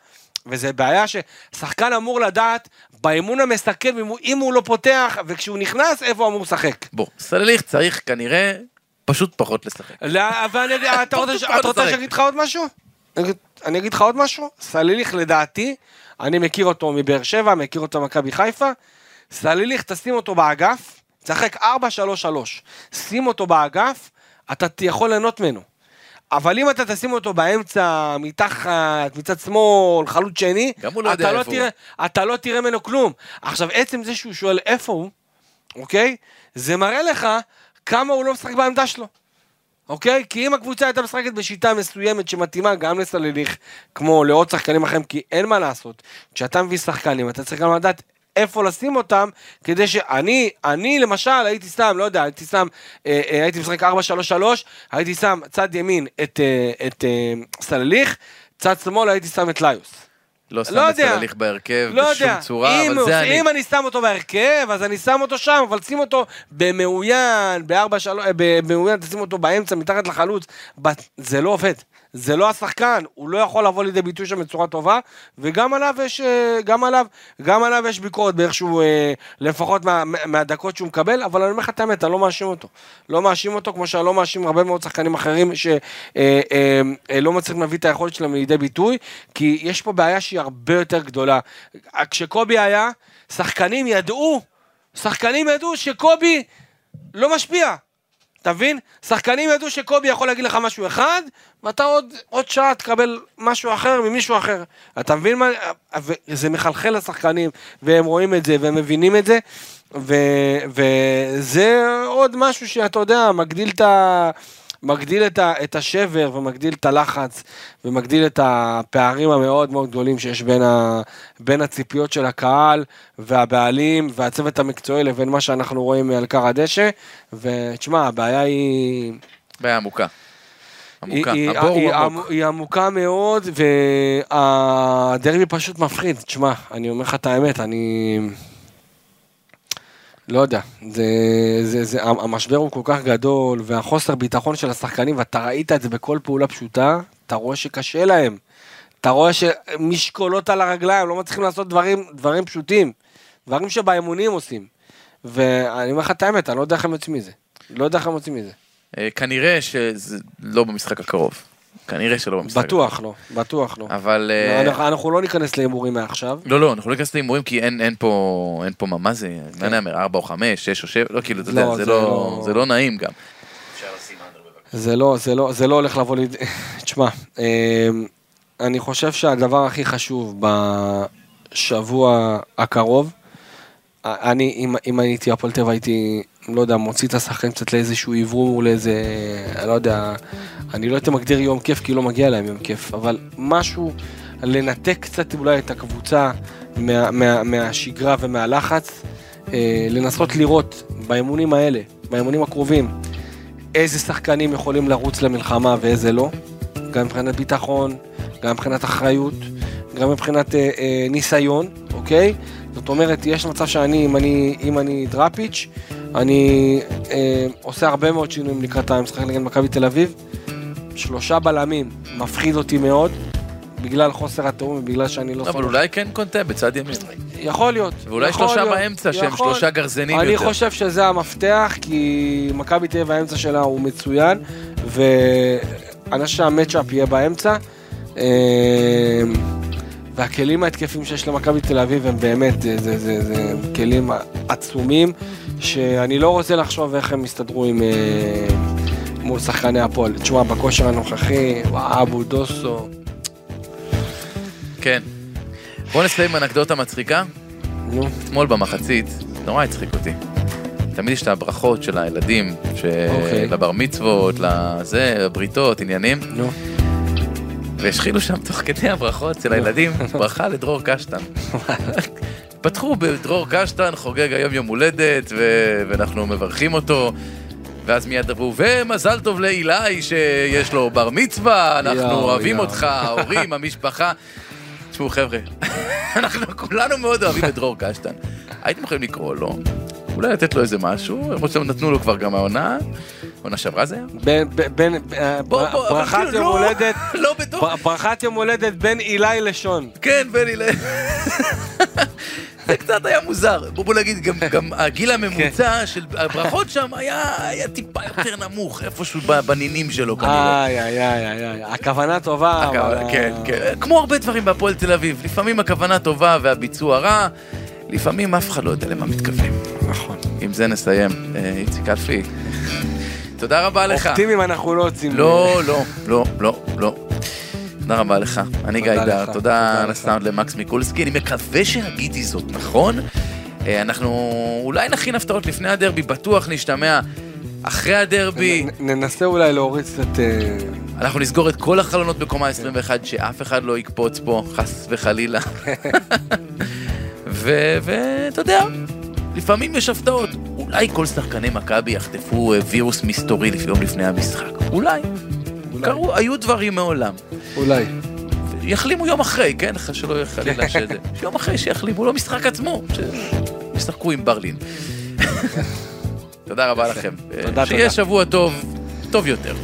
וזה בעיה ששחקן אמור לדעת באימון המסכם, אם הוא, אם הוא לא פותח, וכשהוא נכנס, איפה הוא אמור לשחק. בוא, סלליך צריך כנראה פשוט פחות לשחק. לא, אבל אתה רוצה. שאני אגיד לך עוד משהו? אני אגיד- לך עוד משהו? סליליך לדעתי, אני מכיר אותו מבאר שבע, מכיר אותו ממכבי חיפה. סליליך, תשים אותו באגף, תשחק 4-3-3. שים אותו באגף, אתה יכול ליהנות ממנו. אבל אם אתה תשים אותו באמצע, מתחת, מצד שמאל, חלוץ שני, לא אתה לא. תראה, אתה לא תראה ממנו כלום. עכשיו, עצם זה שהוא שואל איפה הוא, אוקיי? זה מראה לך כמה הוא לא משחק בעמדה שלו. אוקיי? כי אם הקבוצה הייתה משחקת בשיטה מסוימת שמתאימה גם לסלליך, כמו לעוד שחקנים אחרים, כי אין מה לעשות. כשאתה מביא שחקנים, אתה צריך גם לדעת איפה לשים אותם, כדי שאני, אני למשל, הייתי שם, לא יודע, הייתי שם, אה, אה, הייתי משחק 4-3-3, הייתי שם צד ימין את, אה, את אה, סלליך, צד שמאל הייתי שם את ליוס. לא שם לא את. סלליך בהרכב לא בשום יודע, צורה, אם, אבל זה אני. אם אני שם אותו בהרכב, אז אני שם אותו שם, אבל שים אותו במאוין, בארבע שלוש, במאוין, תשים אותו באמצע, מתחת לחלוץ, זה לא עובד. זה לא השחקן, הוא לא יכול לבוא לידי ביטוי שם בצורה טובה, וגם עליו יש, אה, גם עליו, גם עליו יש ביקורת באיך שהוא, אה, לפחות מה, מה- מהדקות שהוא מקבל, אבל אני אומר לך את האמת, אני לא מאשים אותו. לא מאשים אותו, כמו שאני לא מאשים הרבה מאוד שחקנים אחרים שלא אה, מצליחים להביא את היכולת שלהם לידי ביטוי, כי יש פה בעיה שהיא הרבה יותר גדולה. כשקובי היה, שחקנים ידעו, שחקנים ידעו שקובי לא משפיע. אתה מבין? שחקנים ידעו שקובי יכול להגיד לך משהו אחד, ואתה עוד, עוד שעה תקבל משהו אחר ממישהו אחר. אתה מבין מה? וזה מחלחל לשחקנים, והם רואים את זה, והם מבינים את זה, ו, וזה עוד משהו שאתה יודע, מגדיל את ה... מגדיל את, ה, את השבר ומגדיל את הלחץ ומגדיל את הפערים המאוד מאוד גדולים שיש בין, ה, בין הציפיות של הקהל והבעלים והצוות המקצועי לבין מה שאנחנו רואים על כר הדשא. ותשמע, הבעיה היא... בעיה עמוקה. עמוקה. היא, הבור היא, הוא היא, עמוק. היא עמוקה מאוד, והדרבי פשוט מפחיד. תשמע, אני אומר לך את האמת, אני... לא יודע, זה, זה, זה, המשבר הוא כל כך גדול, והחוסר ביטחון של השחקנים, ואתה ראית את זה בכל פעולה פשוטה, אתה רואה שקשה להם. אתה רואה שמשקולות על הרגליים, לא מצליחים לעשות דברים, דברים פשוטים. דברים שבאימונים עושים. ואני אומר לך את האמת, אני לא יודע איך הם יוצאים מזה. לא יודע איך הם יוצאים מזה. אה, כנראה שזה לא במשחק הקרוב. כנראה שלא במשחק בטוח לא, בטוח לא. אבל... אה, אנחנו- אנחנו לא ניכנס להימורים מעכשיו. לא, לא, אנחנו לא ניכנס להימורים כי אין, אין פה, אין פה מה, מה זה, מה נאמר, 4 או 5, 6 או 7, לא, כאילו, אתה יודע, לא, זה זה לא, לא- זה לא נעים גם. זה לא, זה לא, זה לא הולך לבוא לידי... תשמע, אמ, אני חושב שהדבר הכי חשוב בשבוע הקרוב, אני, אם, הייתי הפועל טבע הייתי, לא יודע, מוציא את השחקנים קצת לאיזשהו עברור, לאיזה, אני לא יודע, אני לא הייתי מגדיר יום כיף כי לא מגיע להם יום כיף, אבל משהו, לנתק קצת אולי את הקבוצה מה, מה, מהשגרה ומהלחץ, אה, לנסות לראות באימונים האלה, באימונים הקרובים, איזה שחקנים יכולים לרוץ למלחמה ואיזה לא, גם מבחינת ביטחון, גם מבחינת אחריות, גם מבחינת אה, אה, ניסיון, אוקיי? זאת אומרת, יש מצב שאני, אם אני, אם אני דראפיץ', אני אה, עושה הרבה מאוד שינויים לקראת המשחק נגד מכבי תל אביב, שלושה בלמים מפחיד אותי מאוד, בגלל חוסר התיאום ובגלל שאני לא אבל. אולי כן קונטה בצד ימין. יכול להיות. ואולי יכול שלושה להיות, באמצע שהם יכול. שלושה גרזנים אני יותר. חושב שזה המפתח, כי מכבי תל אביב האמצע שלה הוא מצוין, ואני חושב שהמצ'אפ יהיה באמצע. אה, והכלים ההתקפיים שיש למכבי תל אביב הם באמת, זה, זה, זה, זה כלים עצומים, שאני לא רוצה לחשוב איך הם יסתדרו עם... אה, מול שחקני הפועל. תשמע, בכושר הנוכחי, אבו דוסו. כן. בוא נסיים עם אנקדוטה מצחיקה. נו, אתמול במחצית, נורא הצחיק אותי. תמיד יש את הברכות של הילדים, ש... אוקיי. לבר מצוות, לזה, לבריתות, עניינים, נו. והשחילו שם תוך כדי הברכות של הילדים, ברכה לדרור קשטן. פתחו בדרור קשטן, חוגג היום יום הולדת, ו... ואנחנו מברכים אותו. ואז מיד אמרו, ומזל טוב לאילי שיש לו בר מצווה, אנחנו יואו, אוהבים יואו. אותך, ההורים, המשפחה. תשמעו חבר'ה, אנחנו כולנו מאוד אוהבים את דרור קשטן. הייתם יכולים לקרוא לו, אולי לתת לו איזה משהו, למרות שהם נתנו לו כבר גם העונה, עונה שעברה זה היה? בין, בין, ברכת יום הולדת, לא ברכת יום הולדת בין אילי לשון. כן, בני ל... זה קצת היה מוזר. בוא, נגיד, גם, גם הגיל הממוצע של הברכות שם היה, היה טיפה יותר נמוך, איפשהו בנינים שלו כנראה. איי, איי, איי, איי, הכוונה טובה, אבל... הכוונה- כן, כן. כמו הרבה דברים בהפועל תל אביב. לפעמים הכוונה טובה והביצוע רע, לפעמים אף אחד לא יודע למה מתכוונים. נכון. עם זה נסיים. אה, איציק אלפי, תודה רבה לך. אופטימיים אנחנו לא יוצאים. לא, לא, לא, לא, לא. תודה רבה לך. אני גיא דר, לך, תודה. הסאונד למקס מיקולסקי. אני מקווה שהגיתי זאת נכון. אה, אנחנו אולי נכין הפתעות לפני הדרבי, בטוח נשתמע אחרי הדרבי. ננסה אולי להוריד קצת... אה, אנחנו נסגור את כל החלונות בקומה 21, שאף אחד לא יקפוץ פה, חס וחלילה. ואתה יודע, לפעמים יש הפתעות. אולי כל שחקני מכבי יחטפו אה, וירוס מסתורי יום לפני המשחק. אולי. אולי. קרו, היו דברים מעולם. אולי. יחלימו יום אחרי, כן? שלא יהיה חלילה שזה. יום אחרי שיחלימו, לא משחק עצמו, שישחקו עם ברלין. תודה רבה לכם. תודה, שיהיה תודה. שבוע טוב, טוב יותר.